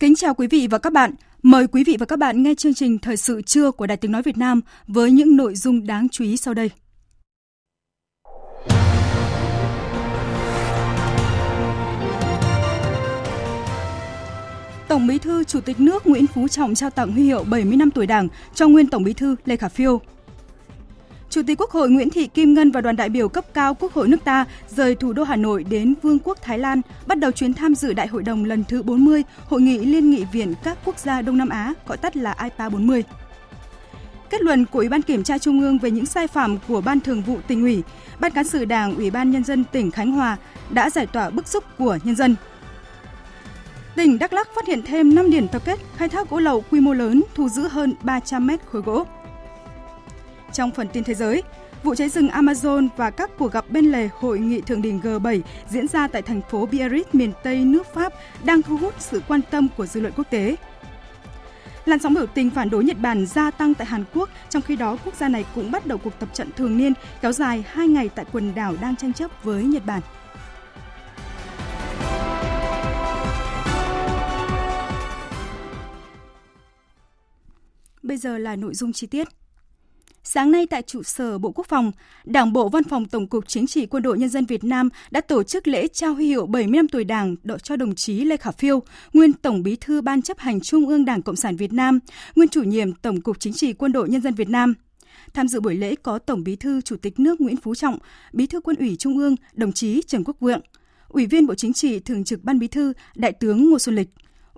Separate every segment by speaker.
Speaker 1: Kính chào quý vị và các bạn. Mời quý vị và các bạn nghe chương trình Thời sự trưa của Đài Tiếng Nói Việt Nam với những nội dung đáng chú ý sau đây. Tổng Bí thư Chủ tịch nước Nguyễn Phú Trọng trao tặng huy hiệu 70 năm tuổi Đảng cho nguyên Tổng Bí thư Lê Khả Phiêu. Chủ tịch Quốc hội Nguyễn Thị Kim Ngân và đoàn đại biểu cấp cao Quốc hội nước ta rời thủ đô Hà Nội đến Vương quốc Thái Lan, bắt đầu chuyến tham dự Đại hội đồng lần thứ 40 Hội nghị Liên nghị viện các quốc gia Đông Nam Á, gọi tắt là IPA 40. Kết luận của Ủy ban Kiểm tra Trung ương về những sai phạm của Ban Thường vụ tỉnh ủy, Ban cán sự Đảng Ủy ban Nhân dân tỉnh Khánh Hòa đã giải tỏa bức xúc của nhân dân. Tỉnh Đắk Lắk phát hiện thêm 5 điểm tập kết khai thác gỗ lậu quy mô lớn, thu giữ hơn 300 mét khối gỗ. Trong phần tin thế giới, vụ cháy rừng Amazon và các cuộc gặp bên lề hội nghị thượng đỉnh G7 diễn ra tại thành phố Biarritz miền Tây nước Pháp đang thu hút sự quan tâm của dư luận quốc tế. Làn sóng biểu tình phản đối Nhật Bản gia tăng tại Hàn Quốc, trong khi đó quốc gia này cũng bắt đầu cuộc tập trận thường niên kéo dài 2 ngày tại quần đảo đang tranh chấp với Nhật Bản. Bây giờ là nội dung chi tiết. Sáng nay tại trụ sở Bộ Quốc phòng, Đảng bộ Văn phòng Tổng cục Chính trị Quân đội Nhân dân Việt Nam đã tổ chức lễ trao huy hiệu 70 năm tuổi Đảng đội cho đồng chí Lê Khả Phiêu, nguyên Tổng Bí thư Ban chấp hành Trung ương Đảng Cộng sản Việt Nam, nguyên chủ nhiệm Tổng cục Chính trị Quân đội Nhân dân Việt Nam. Tham dự buổi lễ có Tổng Bí thư Chủ tịch nước Nguyễn Phú Trọng, Bí thư Quân ủy Trung ương đồng chí Trần Quốc Vượng, Ủy viên Bộ Chính trị Thường trực Ban Bí thư Đại tướng Ngô Xuân Lịch,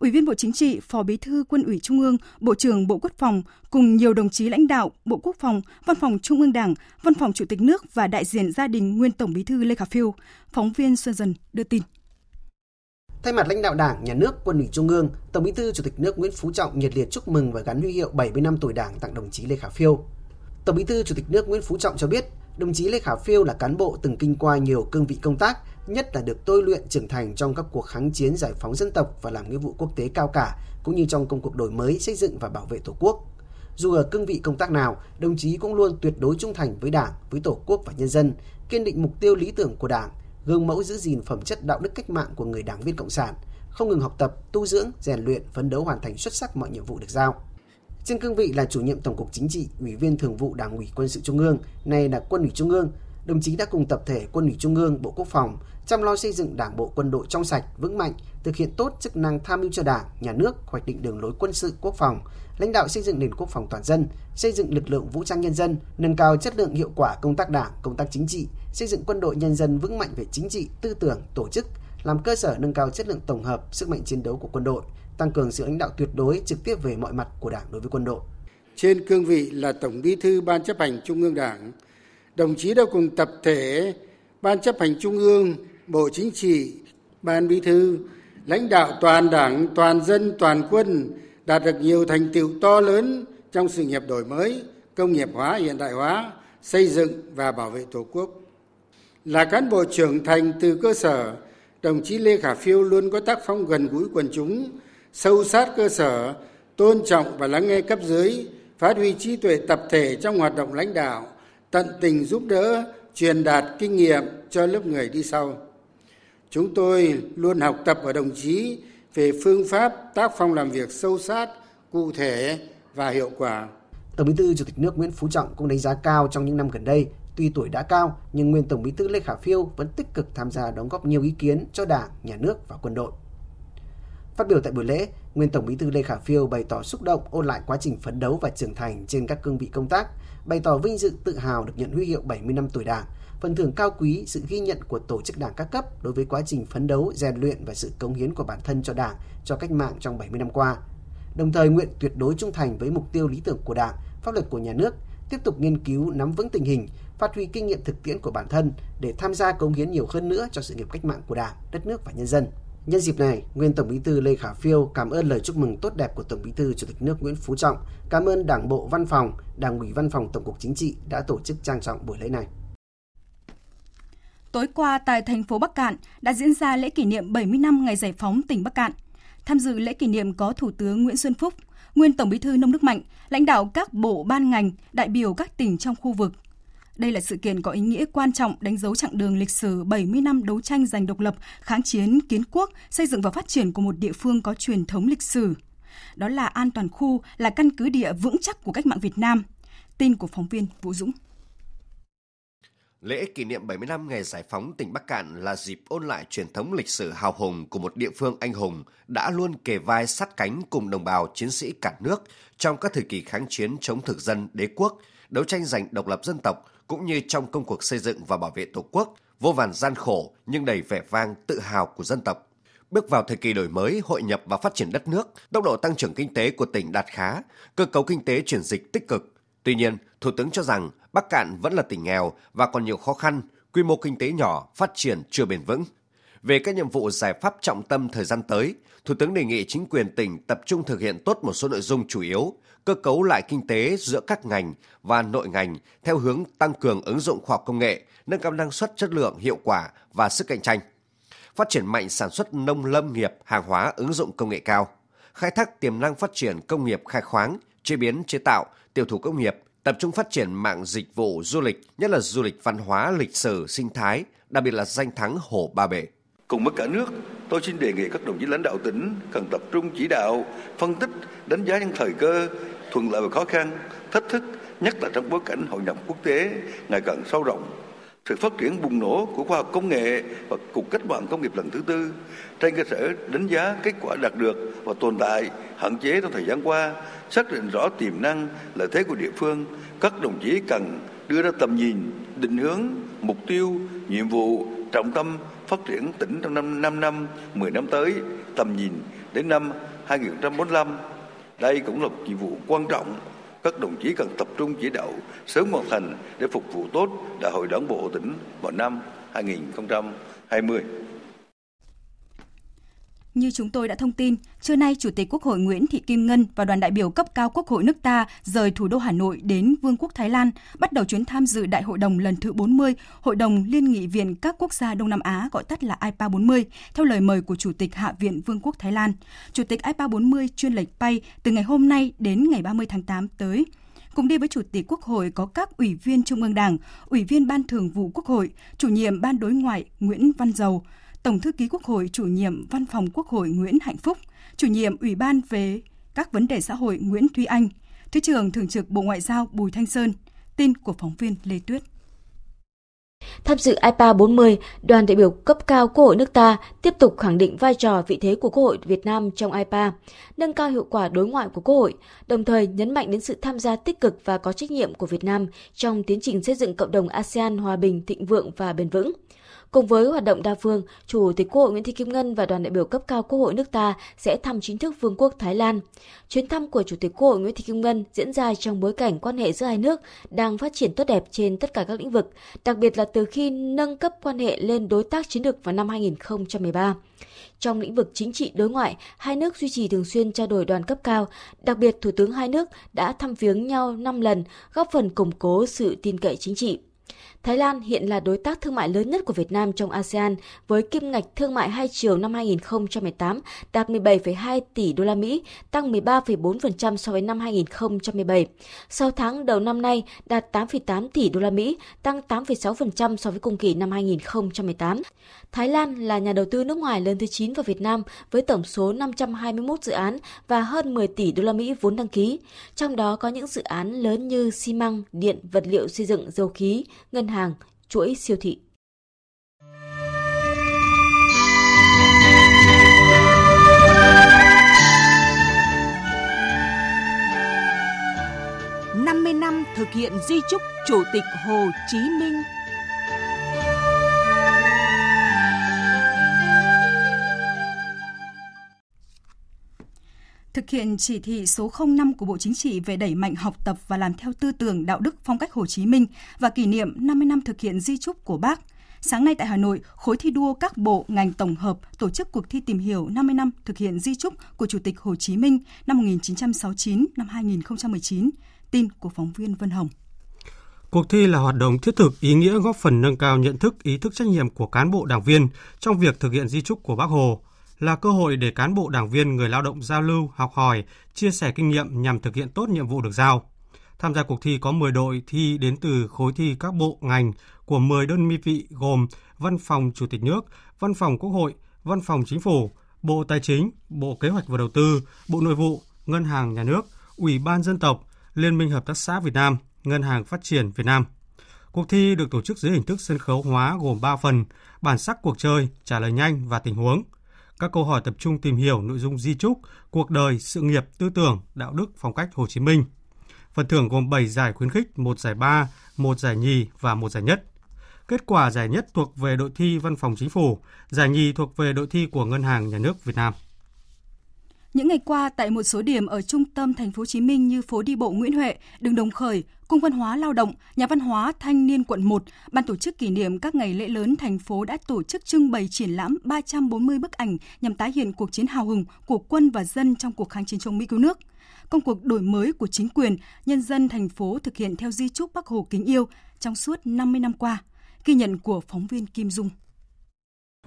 Speaker 1: Ủy viên Bộ Chính trị, Phó Bí thư Quân ủy Trung ương, Bộ trưởng Bộ Quốc phòng cùng nhiều đồng chí lãnh đạo Bộ Quốc phòng, Văn phòng Trung ương Đảng, Văn phòng Chủ tịch nước và đại diện gia đình nguyên Tổng Bí thư Lê Khả Phiêu. Phóng viên Xuân Dần đưa tin.
Speaker 2: Thay mặt lãnh đạo Đảng, Nhà nước, Quân ủy Trung ương, Tổng Bí thư Chủ tịch nước Nguyễn Phú Trọng nhiệt liệt chúc mừng và gắn huy hiệu 70 năm tuổi Đảng tặng đồng chí Lê Khả Phiêu. Tổng Bí thư Chủ tịch nước Nguyễn Phú Trọng cho biết, đồng chí Lê Khả Phiêu là cán bộ từng kinh qua nhiều cương vị công tác, nhất là được tôi luyện trưởng thành trong các cuộc kháng chiến giải phóng dân tộc và làm nghĩa vụ quốc tế cao cả, cũng như trong công cuộc đổi mới, xây dựng và bảo vệ Tổ quốc. Dù ở cương vị công tác nào, đồng chí cũng luôn tuyệt đối trung thành với Đảng, với Tổ quốc và nhân dân, kiên định mục tiêu lý tưởng của Đảng, gương mẫu giữ gìn phẩm chất đạo đức cách mạng của người đảng viên cộng sản, không ngừng học tập, tu dưỡng, rèn luyện, phấn đấu hoàn thành xuất sắc mọi nhiệm vụ được giao. Trên cương vị là chủ nhiệm Tổng cục Chính trị, Ủy viên Thường vụ Đảng ủy Quân sự Trung ương, nay là Quân ủy Trung ương, đồng chí đã cùng tập thể Quân ủy Trung ương, Bộ Quốc phòng chăm lo xây dựng Đảng bộ quân đội trong sạch, vững mạnh, thực hiện tốt chức năng tham mưu cho Đảng, Nhà nước hoạch định đường lối quân sự quốc phòng, lãnh đạo xây dựng nền quốc phòng toàn dân, xây dựng lực lượng vũ trang nhân dân, nâng cao chất lượng hiệu quả công tác Đảng, công tác chính trị, xây dựng quân đội nhân dân vững mạnh về chính trị, tư tưởng, tổ chức, làm cơ sở nâng cao chất lượng tổng hợp, sức mạnh chiến đấu của quân đội, tăng cường sự lãnh đạo tuyệt đối trực tiếp về mọi mặt của Đảng đối với quân đội.
Speaker 3: Trên cương vị là Tổng Bí thư Ban chấp hành Trung ương Đảng, đồng chí đã cùng tập thể Ban chấp hành Trung ương, Bộ Chính trị, Ban Bí thư, lãnh đạo toàn Đảng, toàn dân, toàn quân đạt được nhiều thành tựu to lớn trong sự nghiệp đổi mới, công nghiệp hóa, hiện đại hóa, xây dựng và bảo vệ Tổ quốc. Là cán bộ trưởng thành từ cơ sở, đồng chí Lê Khả Phiêu luôn có tác phong gần gũi quần chúng, sâu sát cơ sở, tôn trọng và lắng nghe cấp dưới, phát huy trí tuệ tập thể trong hoạt động lãnh đạo, tận tình giúp đỡ, truyền đạt kinh nghiệm cho lớp người đi sau. Chúng tôi luôn học tập ở đồng chí về phương pháp tác phong làm việc sâu sát, cụ thể và hiệu quả.
Speaker 2: Tổng Bí thư Chủ tịch nước Nguyễn Phú Trọng cũng đánh giá cao trong những năm gần đây, tuy tuổi đã cao nhưng nguyên Tổng Bí thư Lê Khả Phiêu vẫn tích cực tham gia đóng góp nhiều ý kiến cho Đảng, Nhà nước và quân đội. Phát biểu tại buổi lễ, nguyên Tổng Bí thư Lê Khả Phiêu bày tỏ xúc động ôn lại quá trình phấn đấu và trưởng thành trên các cương vị công tác, bày tỏ vinh dự tự hào được nhận huy hiệu 70 năm tuổi Đảng phần thưởng cao quý, sự ghi nhận của tổ chức đảng các cấp đối với quá trình phấn đấu, rèn luyện và sự cống hiến của bản thân cho đảng, cho cách mạng trong 70 năm qua. Đồng thời nguyện tuyệt đối trung thành với mục tiêu lý tưởng của đảng, pháp luật của nhà nước, tiếp tục nghiên cứu, nắm vững tình hình, phát huy kinh nghiệm thực tiễn của bản thân để tham gia cống hiến nhiều hơn nữa cho sự nghiệp cách mạng của Đảng, đất nước và nhân dân. Nhân dịp này, nguyên Tổng Bí thư Lê Khả Phiêu cảm ơn lời chúc mừng tốt đẹp của Tổng Bí thư Chủ tịch nước Nguyễn Phú Trọng, cảm ơn Đảng bộ Văn phòng, Đảng ủy Văn phòng Tổng cục Chính trị đã tổ chức trang trọng buổi lễ này.
Speaker 1: Tối qua tại thành phố Bắc Cạn đã diễn ra lễ kỷ niệm 70 năm ngày giải phóng tỉnh Bắc Cạn. Tham dự lễ kỷ niệm có Thủ tướng Nguyễn Xuân Phúc, nguyên Tổng Bí thư Nông Đức Mạnh, lãnh đạo các bộ ban ngành, đại biểu các tỉnh trong khu vực. Đây là sự kiện có ý nghĩa quan trọng đánh dấu chặng đường lịch sử 70 năm đấu tranh giành độc lập, kháng chiến, kiến quốc, xây dựng và phát triển của một địa phương có truyền thống lịch sử. Đó là an toàn khu, là căn cứ địa vững chắc của cách mạng Việt Nam. Tin của phóng viên Vũ Dũng.
Speaker 4: Lễ kỷ niệm 70 năm ngày giải phóng tỉnh Bắc Cạn là dịp ôn lại truyền thống lịch sử hào hùng của một địa phương anh hùng đã luôn kề vai sát cánh cùng đồng bào chiến sĩ cả nước trong các thời kỳ kháng chiến chống thực dân đế quốc, đấu tranh giành độc lập dân tộc cũng như trong công cuộc xây dựng và bảo vệ Tổ quốc, vô vàn gian khổ nhưng đầy vẻ vang tự hào của dân tộc. Bước vào thời kỳ đổi mới, hội nhập và phát triển đất nước, tốc độ tăng trưởng kinh tế của tỉnh đạt khá, cơ cấu kinh tế chuyển dịch tích cực. Tuy nhiên, Thủ tướng cho rằng Bắc Cạn vẫn là tỉnh nghèo và còn nhiều khó khăn, quy mô kinh tế nhỏ, phát triển chưa bền vững. Về các nhiệm vụ giải pháp trọng tâm thời gian tới, Thủ tướng đề nghị chính quyền tỉnh tập trung thực hiện tốt một số nội dung chủ yếu, cơ cấu lại kinh tế giữa các ngành và nội ngành theo hướng tăng cường ứng dụng khoa học công nghệ, nâng cao năng suất chất lượng, hiệu quả và sức cạnh tranh. Phát triển mạnh sản xuất nông lâm nghiệp, hàng hóa ứng dụng công nghệ cao. Khai thác tiềm năng phát triển công nghiệp khai khoáng, chế biến chế tạo, tiêu thụ công nghiệp, tập trung phát triển mạng dịch vụ du lịch, nhất là du lịch văn hóa, lịch sử, sinh thái, đặc biệt là danh thắng Hồ Ba Bể.
Speaker 5: Cùng với cả nước, tôi xin đề nghị các đồng chí lãnh đạo tỉnh cần tập trung chỉ đạo, phân tích, đánh giá những thời cơ, thuận lợi và khó khăn, thách thức, nhất là trong bối cảnh hội nhập quốc tế ngày càng sâu rộng. Sự phát triển bùng nổ của khoa học công nghệ và cuộc cách mạng công nghiệp lần thứ tư trên cơ sở đánh giá kết quả đạt được và tồn tại, hạn chế trong thời gian qua, xác định rõ tiềm năng, lợi thế của địa phương, các đồng chí cần đưa ra tầm nhìn, định hướng, mục tiêu, nhiệm vụ, trọng tâm phát triển tỉnh trong năm 5 năm, 10 năm tới, tầm nhìn đến năm 2045. Đây cũng là một nhiệm vụ quan trọng các đồng chí cần tập trung chỉ đạo sớm hoàn thành để phục vụ tốt Đại hội Đảng bộ tỉnh vào năm 2020.
Speaker 1: Như chúng tôi đã thông tin, trưa nay Chủ tịch Quốc hội Nguyễn Thị Kim Ngân và đoàn đại biểu cấp cao Quốc hội nước ta rời thủ đô Hà Nội đến Vương quốc Thái Lan, bắt đầu chuyến tham dự Đại hội đồng lần thứ 40, Hội đồng Liên nghị viện các quốc gia Đông Nam Á gọi tắt là IPA 40, theo lời mời của Chủ tịch Hạ viện Vương quốc Thái Lan. Chủ tịch IPA 40 chuyên lệch bay từ ngày hôm nay đến ngày 30 tháng 8 tới. Cùng đi với Chủ tịch Quốc hội có các ủy viên Trung ương Đảng, ủy viên Ban Thường vụ Quốc hội, chủ nhiệm Ban Đối ngoại Nguyễn Văn Dầu, Tổng thư ký Quốc hội, chủ nhiệm Văn phòng Quốc hội Nguyễn Hạnh Phúc, chủ nhiệm Ủy ban về các vấn đề xã hội Nguyễn Thúy Anh, Thứ trưởng Thường trực Bộ Ngoại giao Bùi Thanh Sơn. Tin của phóng viên Lê Tuyết.
Speaker 6: Tham dự IPA 40, đoàn đại biểu cấp cao Quốc hội nước ta tiếp tục khẳng định vai trò vị thế của Quốc hội Việt Nam trong IPA, nâng cao hiệu quả đối ngoại của Quốc hội, đồng thời nhấn mạnh đến sự tham gia tích cực và có trách nhiệm của Việt Nam trong tiến trình xây dựng cộng đồng ASEAN hòa bình, thịnh vượng và bền vững. Cùng với hoạt động đa phương, Chủ tịch Quốc hội Nguyễn Thị Kim Ngân và đoàn đại biểu cấp cao Quốc hội nước ta sẽ thăm chính thức Vương quốc Thái Lan. Chuyến thăm của Chủ tịch Quốc hội Nguyễn Thị Kim Ngân diễn ra trong bối cảnh quan hệ giữa hai nước đang phát triển tốt đẹp trên tất cả các lĩnh vực, đặc biệt là từ khi nâng cấp quan hệ lên đối tác chiến lược vào năm 2013. Trong lĩnh vực chính trị đối ngoại, hai nước duy trì thường xuyên trao đổi đoàn cấp cao, đặc biệt Thủ tướng hai nước đã thăm viếng nhau 5 lần, góp phần củng cố sự tin cậy chính trị. Thái Lan hiện là đối tác thương mại lớn nhất của Việt Nam trong ASEAN với kim ngạch thương mại hai chiều năm 2018 đạt 17,2 tỷ đô la Mỹ, tăng 13,4% so với năm 2017. Sau tháng đầu năm nay đạt 8,8 tỷ đô la Mỹ, tăng 8,6% so với cùng kỳ năm 2018. Thái Lan là nhà đầu tư nước ngoài lớn thứ 9 vào Việt Nam với tổng số 521 dự án và hơn 10 tỷ đô la Mỹ vốn đăng ký. Trong đó có những dự án lớn như xi măng, điện, vật liệu xây dựng, dầu khí, ngân hàng, chuỗi siêu thị.
Speaker 7: năm thực hiện di trúc Chủ tịch Hồ Chí Minh
Speaker 1: thực hiện chỉ thị số 05 của Bộ Chính trị về đẩy mạnh học tập và làm theo tư tưởng đạo đức phong cách Hồ Chí Minh và kỷ niệm 50 năm thực hiện di trúc của Bác. Sáng nay tại Hà Nội, khối thi đua các bộ ngành tổng hợp tổ chức cuộc thi tìm hiểu 50 năm thực hiện di trúc của Chủ tịch Hồ Chí Minh năm 1969 năm 2019. Tin của phóng viên Vân Hồng.
Speaker 7: Cuộc thi là hoạt động thiết thực ý nghĩa góp phần nâng cao nhận thức, ý thức trách nhiệm của cán bộ đảng viên trong việc thực hiện di trúc của Bác Hồ, là cơ hội để cán bộ đảng viên người lao động giao lưu, học hỏi, chia sẻ kinh nghiệm nhằm thực hiện tốt nhiệm vụ được giao. Tham gia cuộc thi có 10 đội thi đến từ khối thi các bộ ngành của 10 đơn vị gồm Văn phòng Chủ tịch nước, Văn phòng Quốc hội, Văn phòng Chính phủ, Bộ Tài chính, Bộ Kế hoạch và Đầu tư, Bộ Nội vụ, Ngân hàng Nhà nước, Ủy ban Dân tộc, Liên minh Hợp tác xã Việt Nam, Ngân hàng Phát triển Việt Nam. Cuộc thi được tổ chức dưới hình thức sân khấu hóa gồm 3 phần, bản sắc cuộc chơi, trả lời nhanh và tình huống. Các câu hỏi tập trung tìm hiểu nội dung di trúc, cuộc đời, sự nghiệp, tư tưởng, đạo đức, phong cách Hồ Chí Minh. Phần thưởng gồm 7 giải khuyến khích, một giải ba, một giải nhì và một giải nhất. Kết quả giải nhất thuộc về đội thi Văn phòng Chính phủ, giải nhì thuộc về đội thi của Ngân hàng Nhà nước Việt Nam.
Speaker 1: Những ngày qua tại một số điểm ở trung tâm thành phố Hồ Chí Minh như phố đi bộ Nguyễn Huệ, đường Đồng Khởi, Cung văn hóa lao động, Nhà văn hóa Thanh niên quận 1, ban tổ chức kỷ niệm các ngày lễ lớn thành phố đã tổ chức trưng bày triển lãm 340 bức ảnh nhằm tái hiện cuộc chiến hào hùng của quân và dân trong cuộc kháng chiến chống Mỹ cứu nước. Công cuộc đổi mới của chính quyền, nhân dân thành phố thực hiện theo di trúc Bác Hồ kính yêu trong suốt 50 năm qua. Ghi nhận của phóng viên Kim Dung.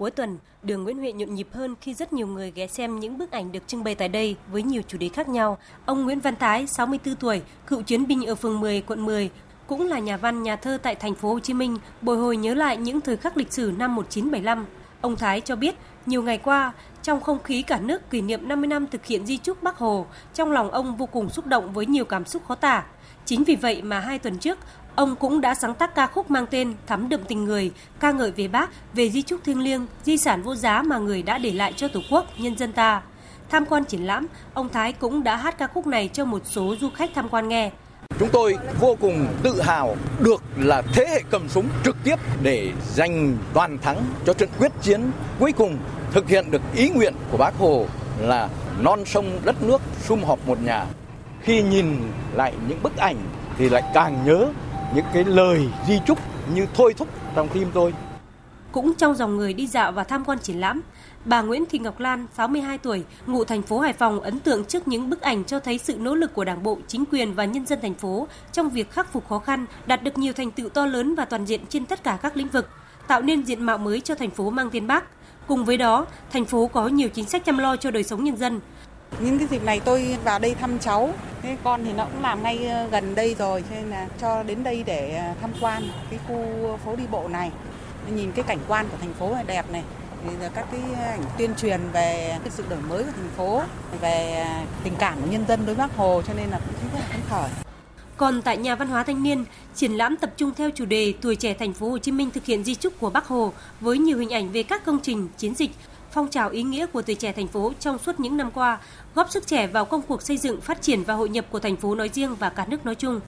Speaker 8: Cuối tuần, đường Nguyễn Huệ nhộn nhịp hơn khi rất nhiều người ghé xem những bức ảnh được trưng bày tại đây với nhiều chủ đề khác nhau. Ông Nguyễn Văn Thái, 64 tuổi, cựu chiến binh ở phường 10, quận 10, cũng là nhà văn, nhà thơ tại thành phố Hồ Chí Minh, bồi hồi nhớ lại những thời khắc lịch sử năm 1975. Ông Thái cho biết, nhiều ngày qua, trong không khí cả nước kỷ niệm 50 năm thực hiện di trúc Bắc Hồ, trong lòng ông vô cùng xúc động với nhiều cảm xúc khó tả. Chính vì vậy mà hai tuần trước, Ông cũng đã sáng tác ca khúc mang tên Thắm đượm tình người, ca ngợi về bác, về di trúc thiêng liêng, di sản vô giá mà người đã để lại cho Tổ quốc, nhân dân ta. Tham quan triển lãm, ông Thái cũng đã hát ca khúc này cho một số du khách tham quan nghe.
Speaker 9: Chúng tôi vô cùng tự hào được là thế hệ cầm súng trực tiếp để giành toàn thắng cho trận quyết chiến cuối cùng thực hiện được ý nguyện của bác Hồ là non sông đất nước sum họp một nhà. Khi nhìn lại những bức ảnh thì lại càng nhớ những cái lời di chúc như thôi thúc trong tim tôi.
Speaker 8: Cũng trong dòng người đi dạo và tham quan triển lãm, bà Nguyễn Thị Ngọc Lan, 62 tuổi, ngụ thành phố Hải Phòng ấn tượng trước những bức ảnh cho thấy sự nỗ lực của Đảng bộ, chính quyền và nhân dân thành phố trong việc khắc phục khó khăn, đạt được nhiều thành tựu to lớn và toàn diện trên tất cả các lĩnh vực, tạo nên diện mạo mới cho thành phố mang tên Bác. Cùng với đó, thành phố có nhiều chính sách chăm lo cho đời sống nhân dân,
Speaker 10: những cái dịp này tôi vào đây thăm cháu, cái con thì nó cũng làm ngay ờ, gần đây rồi, cho nên là cho đến đây để ờ, tham quan cái khu phố đi bộ này, nhìn cái cảnh quan của thành phố này đẹp này, thì các cái ảnh tuyên truyền về cái sự đổi mới của thành phố, về ờ, tình cảm của nhân dân đối với Bác Hồ, cho nên là cũng rất là phấn khởi.
Speaker 8: Còn tại nhà văn hóa thanh niên, triển lãm tập trung theo chủ đề Tuổi trẻ thành phố Hồ Chí Minh thực hiện di trúc của Bác Hồ với nhiều hình ảnh về các công trình, chiến dịch, phong trào ý nghĩa của tuổi trẻ thành phố trong suốt những năm qua, góp sức trẻ vào công cuộc xây dựng, phát triển và hội nhập của thành phố nói riêng và cả nước nói chung.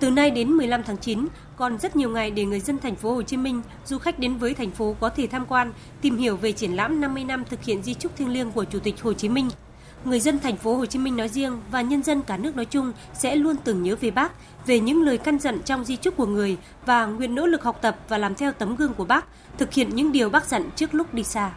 Speaker 8: Từ nay đến 15 tháng 9, còn rất nhiều ngày để người dân thành phố Hồ Chí Minh, du khách đến với thành phố có thể tham quan, tìm hiểu về triển lãm 50 năm thực hiện di trúc thiêng liêng của Chủ tịch Hồ Chí Minh. Người dân thành phố Hồ Chí Minh nói riêng và nhân dân cả nước nói chung sẽ luôn tưởng nhớ về Bác, về những lời căn dặn trong di trúc của người và nguyện nỗ lực học tập và làm theo tấm gương của Bác, thực hiện những điều Bác dặn trước lúc đi xa.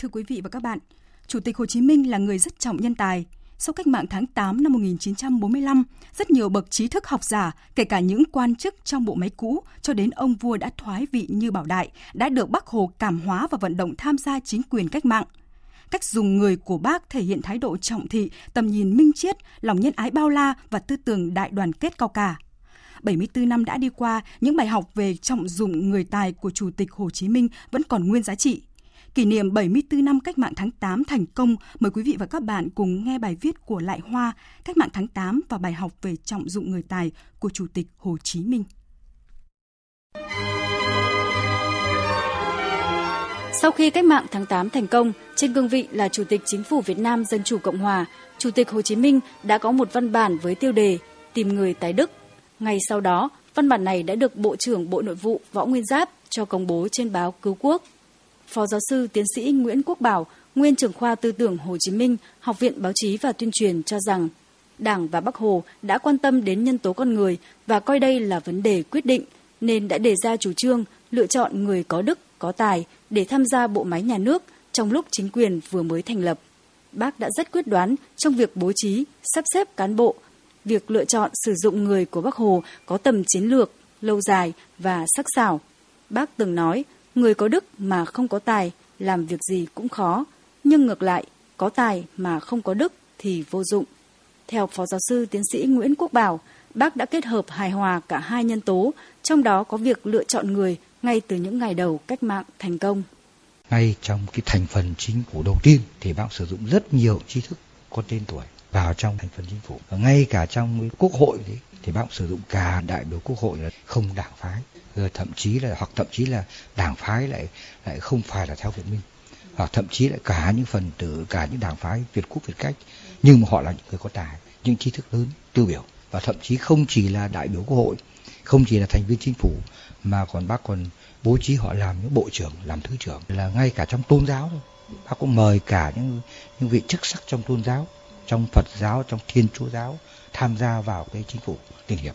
Speaker 1: Thưa quý vị và các bạn, Chủ tịch Hồ Chí Minh là người rất trọng nhân tài. Sau cách mạng tháng 8 năm 1945, rất nhiều bậc trí thức học giả, kể cả những quan chức trong bộ máy cũ cho đến ông vua đã thoái vị như Bảo Đại, đã được Bác Hồ cảm hóa và vận động tham gia chính quyền cách mạng. Cách dùng người của bác thể hiện thái độ trọng thị, tầm nhìn minh triết, lòng nhân ái bao la và tư tưởng đại đoàn kết cao cả. 74 năm đã đi qua, những bài học về trọng dụng người tài của Chủ tịch Hồ Chí Minh vẫn còn nguyên giá trị kỷ niệm 74 năm cách mạng tháng 8 thành công, mời quý vị và các bạn cùng nghe bài viết của Lại Hoa, cách mạng tháng 8 và bài học về trọng dụng người tài của Chủ tịch Hồ Chí Minh.
Speaker 11: Sau khi cách mạng tháng 8 thành công, trên cương vị là Chủ tịch Chính phủ Việt Nam Dân Chủ Cộng Hòa, Chủ tịch Hồ Chí Minh đã có một văn bản với tiêu đề Tìm người tái đức. Ngay sau đó, văn bản này đã được Bộ trưởng Bộ Nội vụ Võ Nguyên Giáp cho công bố trên báo Cứu Quốc Phó giáo sư tiến sĩ Nguyễn Quốc Bảo, nguyên trưởng khoa tư tưởng Hồ Chí Minh, Học viện Báo chí và Tuyên truyền cho rằng Đảng và Bắc Hồ đã quan tâm đến nhân tố con người và coi đây là vấn đề quyết định nên đã đề ra chủ trương lựa chọn người có đức, có tài để tham gia bộ máy nhà nước trong lúc chính quyền vừa mới thành lập. Bác đã rất quyết đoán trong việc bố trí, sắp xếp cán bộ, việc lựa chọn sử dụng người của Bắc Hồ có tầm chiến lược, lâu dài và sắc sảo. Bác từng nói, người có đức mà không có tài, làm việc gì cũng khó, nhưng ngược lại, có tài mà không có đức thì vô dụng. Theo Phó Giáo sư Tiến sĩ Nguyễn Quốc Bảo, bác đã kết hợp hài hòa cả hai nhân tố, trong đó có việc lựa chọn người ngay từ những ngày đầu cách mạng thành công.
Speaker 12: Ngay trong cái thành phần chính phủ đầu tiên thì bác sử dụng rất nhiều tri thức có tên tuổi vào trong thành phần chính phủ ngay cả trong quốc hội đấy thì bác cũng sử dụng cả đại biểu quốc hội là không đảng phái. Rồi thậm chí là, hoặc thậm chí là đảng phái lại lại không phải là theo Việt Minh. Hoặc thậm chí lại cả những phần tử, cả những đảng phái Việt quốc, Việt cách. Nhưng mà họ là những người có tài, những trí thức lớn, tiêu biểu. Và thậm chí không chỉ là đại biểu quốc hội, không chỉ là thành viên chính phủ, mà còn bác còn bố trí họ làm những bộ trưởng, làm thứ trưởng. Là ngay cả trong tôn giáo bác cũng mời cả những những vị chức sắc trong tôn giáo, trong Phật giáo, trong Thiên Chúa giáo tham gia vào cái chính phủ liên hiệp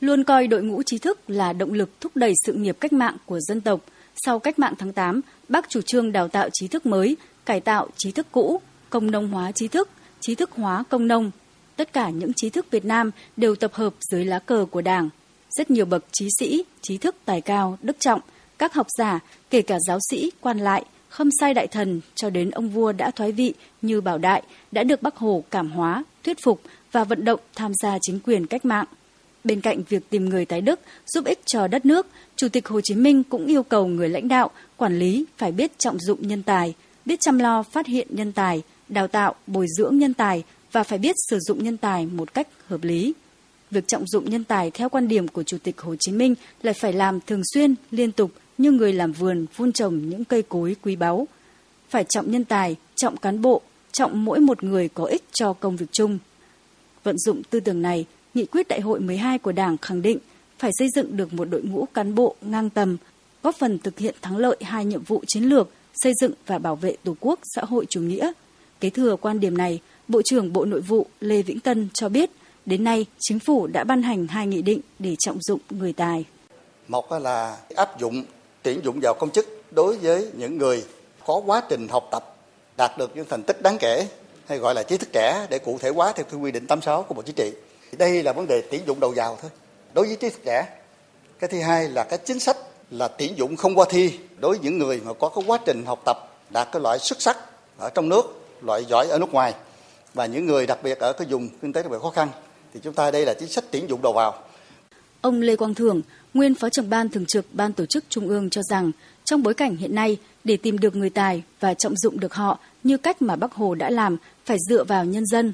Speaker 11: luôn coi đội ngũ trí thức là động lực thúc đẩy sự nghiệp cách mạng của dân tộc sau cách mạng tháng 8, bác chủ trương đào tạo trí thức mới, cải tạo trí thức cũ, công nông hóa trí thức, trí thức hóa công nông. Tất cả những trí thức Việt Nam đều tập hợp dưới lá cờ của Đảng. Rất nhiều bậc trí sĩ, trí thức tài cao, đức trọng, các học giả, kể cả giáo sĩ, quan lại, khâm sai đại thần cho đến ông vua đã thoái vị như Bảo Đại đã được Bắc Hồ cảm hóa, thuyết phục và vận động tham gia chính quyền cách mạng. Bên cạnh việc tìm người tái đức giúp ích cho đất nước, Chủ tịch Hồ Chí Minh cũng yêu cầu người lãnh đạo, quản lý phải biết trọng dụng nhân tài, biết chăm lo phát hiện nhân tài, đào tạo, bồi dưỡng nhân tài và phải biết sử dụng nhân tài một cách hợp lý. Việc trọng dụng nhân tài theo quan điểm của Chủ tịch Hồ Chí Minh là phải làm thường xuyên, liên tục như người làm vườn vun trồng những cây cối quý báu. Phải trọng nhân tài, trọng cán bộ, trọng mỗi một người có ích cho công việc chung. Vận dụng tư tưởng này, Nghị quyết Đại hội 12 của Đảng khẳng định phải xây dựng được một đội ngũ cán bộ ngang tầm, góp phần thực hiện thắng lợi hai nhiệm vụ chiến lược xây dựng và bảo vệ Tổ quốc xã hội chủ nghĩa. Kế thừa quan điểm này, Bộ trưởng Bộ Nội vụ Lê Vĩnh Tân cho biết, đến nay chính phủ đã ban hành hai nghị định để trọng dụng người tài.
Speaker 13: Một là áp dụng tuyển dụng vào công chức đối với những người có quá trình học tập đạt được những thành tích đáng kể hay gọi là trí thức trẻ để cụ thể hóa theo quy định 86 của Bộ Chính trị. Đây là vấn đề tuyển dụng đầu vào thôi đối với trí thức trẻ cái thứ hai là cái chính sách là tuyển dụng không qua thi đối với những người mà có cái quá trình học tập đạt cái loại xuất sắc ở trong nước loại giỏi ở nước ngoài và những người đặc biệt ở cái vùng kinh tế đặc biệt khó khăn thì chúng ta đây là chính sách tuyển dụng đầu vào.
Speaker 11: Ông Lê Quang Thường, nguyên Phó trưởng ban thường trực Ban tổ chức Trung ương cho rằng trong bối cảnh hiện nay để tìm được người tài và trọng dụng được họ như cách mà Bắc Hồ đã làm phải dựa vào nhân dân.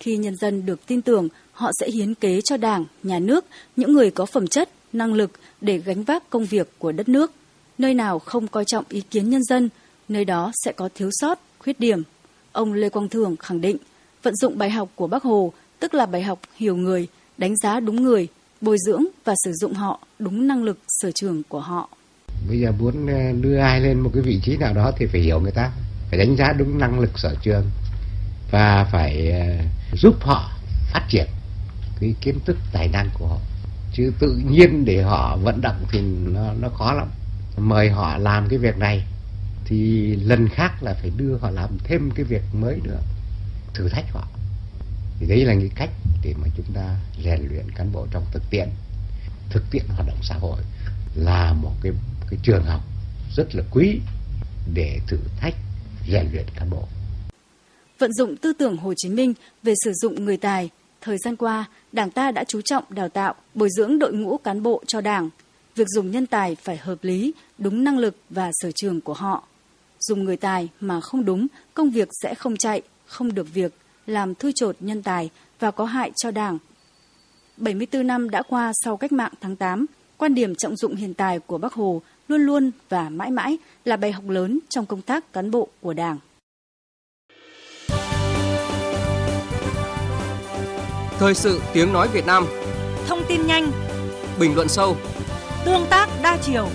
Speaker 11: Khi nhân dân được tin tưởng, họ sẽ hiến kế cho Đảng, nhà nước, những người có phẩm chất, năng lực để gánh vác công việc của đất nước. Nơi nào không coi trọng ý kiến nhân dân, nơi đó sẽ có thiếu sót, khuyết điểm. Ông Lê Quang Thường khẳng định, vận dụng bài học của Bác Hồ, tức là bài học hiểu người, đánh giá đúng người, bồi dưỡng và sử dụng họ đúng năng lực sở trường của họ.
Speaker 14: Bây giờ muốn ờ, đưa ai lên một cái vị trí nào đó thì phải hiểu người ta, phải đánh giá đúng năng lực sở trường và phải ờ, giúp họ phát triển cái kiến thức tài năng của họ. Chứ tự nhiên để họ vận động thì nó nó khó lắm. Mời họ làm cái việc này thì lần khác là phải đưa họ làm thêm cái việc mới nữa thử thách họ. Thì đấy là cái cách để mà chúng ta rèn luyện cán bộ trong thực tiễn thực tiễn hoạt động xã hội là một cái cái trường học rất là quý để thử thách rèn luyện cán bộ
Speaker 11: vận dụng tư tưởng Hồ Chí Minh về sử dụng người tài thời gian qua, Đảng ta đã chú trọng đào tạo, bồi dưỡng đội ngũ cán bộ cho Đảng. Việc dùng nhân tài phải hợp lý, đúng năng lực và sở trường của họ. Dùng người tài mà không đúng, công việc sẽ không chạy, không được việc, làm thui chột nhân tài và có hại cho Đảng. 74 năm đã qua sau cách mạng tháng 8, quan điểm trọng dụng hiện tài của Bác Hồ luôn luôn và mãi mãi là bài học lớn trong công tác cán bộ của Đảng.
Speaker 15: Thời sự tiếng nói Việt Nam
Speaker 16: Thông tin nhanh
Speaker 15: Bình luận sâu
Speaker 16: Tương tác đa chiều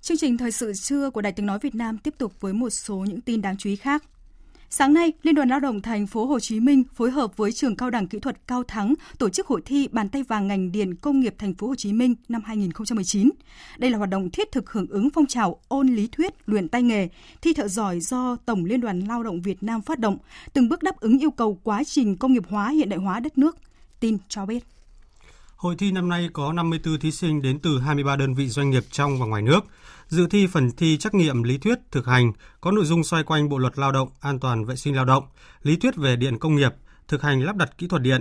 Speaker 1: Chương trình thời sự trưa của Đài Tiếng nói Việt Nam tiếp tục với một số những tin đáng chú ý khác. Sáng nay, Liên đoàn Lao động thành phố Hồ Chí Minh phối hợp với trường Cao đẳng Kỹ thuật Cao Thắng tổ chức hội thi bàn tay vàng ngành điện công nghiệp thành phố Hồ Chí Minh năm 2019. Đây là hoạt động thiết thực hưởng ứng phong trào ôn lý thuyết, luyện tay nghề, thi thợ giỏi do Tổng Liên đoàn Lao động Việt Nam phát động, từng bước đáp ứng yêu cầu quá trình công nghiệp hóa hiện đại hóa đất nước. Tin cho biết.
Speaker 7: Hội thi năm nay có 54 thí sinh đến từ 23 đơn vị doanh nghiệp trong và ngoài nước. Dự thi phần thi trắc nghiệm lý thuyết thực hành có nội dung xoay quanh Bộ luật Lao động, An toàn vệ sinh lao động, lý thuyết về điện công nghiệp, thực hành lắp đặt kỹ thuật điện,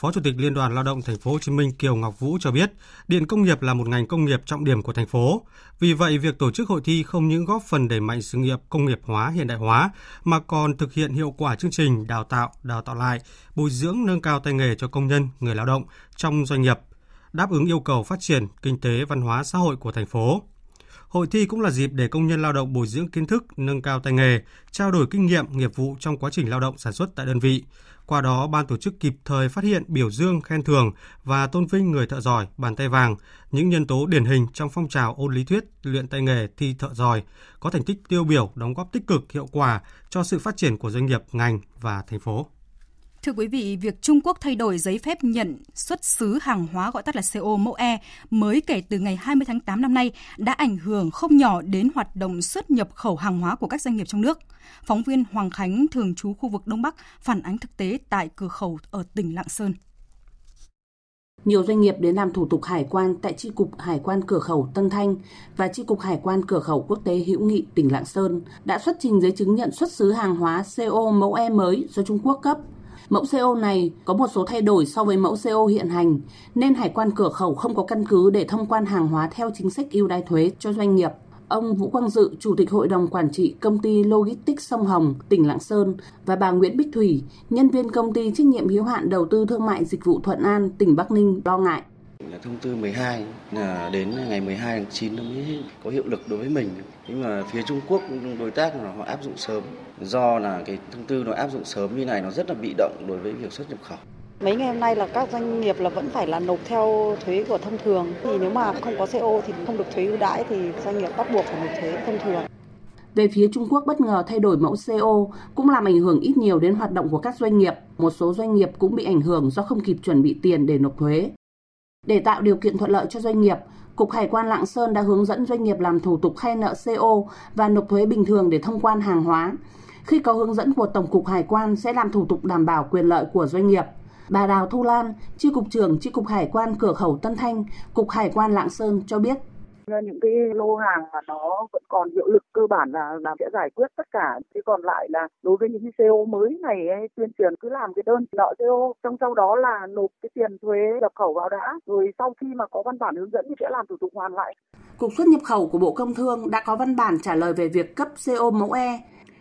Speaker 7: Phó Chủ tịch Liên đoàn Lao động Thành phố Hồ Chí Minh Kiều Ngọc Vũ cho biết, điện công nghiệp là một ngành công nghiệp trọng điểm của thành phố. Vì vậy, việc tổ chức hội thi không những góp phần đẩy mạnh sự nghiệp công nghiệp hóa hiện đại hóa mà còn thực hiện hiệu quả chương trình đào tạo, đào tạo lại, bồi dưỡng nâng cao tay nghề cho công nhân, người lao động trong doanh nghiệp, đáp ứng yêu cầu phát triển kinh tế văn hóa xã hội của thành phố. Hội thi cũng là dịp để công nhân lao động bồi dưỡng kiến thức, nâng cao tay nghề, trao đổi kinh nghiệm, nghiệp vụ trong quá trình lao động sản xuất tại đơn vị, qua đó, ban tổ chức kịp thời phát hiện biểu dương, khen thưởng và tôn vinh người thợ giỏi, bàn tay vàng, những nhân tố điển hình trong phong trào ôn lý thuyết, luyện tay nghề thi thợ giỏi, có thành tích tiêu biểu, đóng góp tích cực, hiệu quả cho sự phát triển của doanh nghiệp, ngành và thành phố.
Speaker 1: Thưa quý vị, việc Trung Quốc thay đổi giấy phép nhận xuất xứ hàng hóa gọi tắt là CO mẫu E mới kể từ ngày 20 tháng 8 năm nay đã ảnh hưởng không nhỏ đến hoạt động xuất nhập khẩu hàng hóa của các doanh nghiệp trong nước. Phóng viên Hoàng Khánh thường trú khu vực Đông Bắc phản ánh thực tế tại cửa khẩu ở tỉnh Lạng Sơn.
Speaker 17: Nhiều doanh nghiệp đến làm thủ tục hải quan tại Chi cục Hải quan cửa khẩu Tân Thanh và Chi cục Hải quan cửa khẩu quốc tế Hữu Nghị tỉnh Lạng Sơn đã xuất trình giấy chứng nhận xuất xứ hàng hóa CO mẫu E mới do Trung Quốc cấp Mẫu CO này có một số thay đổi so với mẫu CO hiện hành, nên hải quan cửa khẩu không có căn cứ để thông quan hàng hóa theo chính sách ưu đãi thuế cho doanh nghiệp. Ông Vũ Quang Dự, Chủ tịch Hội đồng Quản trị Công ty Logistics Sông Hồng, tỉnh Lạng Sơn và bà Nguyễn Bích Thủy, nhân viên công ty trách nhiệm hữu hạn đầu tư thương mại dịch vụ Thuận An, tỉnh Bắc Ninh lo ngại
Speaker 18: là thông tư 12 là đến ngày 12 tháng 9 nó mới có hiệu lực đối với mình nhưng mà phía Trung Quốc đối tác là họ áp dụng sớm do là cái thông tư nó áp dụng sớm như này nó rất là bị động đối với việc xuất nhập khẩu
Speaker 19: Mấy ngày hôm nay là các doanh nghiệp là vẫn phải là nộp theo thuế của thông thường. Thì nếu mà không có CO thì không được thuế ưu đãi thì doanh nghiệp bắt buộc phải nộp thuế thông thường.
Speaker 17: Về phía Trung Quốc bất ngờ thay đổi mẫu CO cũng làm ảnh hưởng ít nhiều đến hoạt động của các doanh nghiệp. Một số doanh nghiệp cũng bị ảnh hưởng do không kịp chuẩn bị tiền để nộp thuế. Để tạo điều kiện thuận lợi cho doanh nghiệp, Cục Hải quan Lạng Sơn đã hướng dẫn doanh nghiệp làm thủ tục khai nợ CO và nộp thuế bình thường để thông quan hàng hóa. Khi có hướng dẫn của Tổng cục Hải quan sẽ làm thủ tục đảm bảo quyền lợi của doanh nghiệp. Bà Đào Thu Lan, Chi cục trưởng Chi cục Hải quan cửa khẩu Tân Thanh, Cục Hải quan Lạng Sơn cho biết
Speaker 20: những cái lô hàng mà nó vẫn còn hiệu lực cơ bản là là sẽ giải quyết tất cả. Thế còn lại là đối với những cái CO mới này ấy, tuyên truyền cứ làm cái đơn nợ CO trong sau đó là nộp cái tiền thuế nhập khẩu vào đã rồi sau khi mà có văn bản hướng dẫn thì sẽ làm thủ tục hoàn lại.
Speaker 17: Cục xuất nhập khẩu của Bộ Công Thương đã có văn bản trả lời về việc cấp CO mẫu E.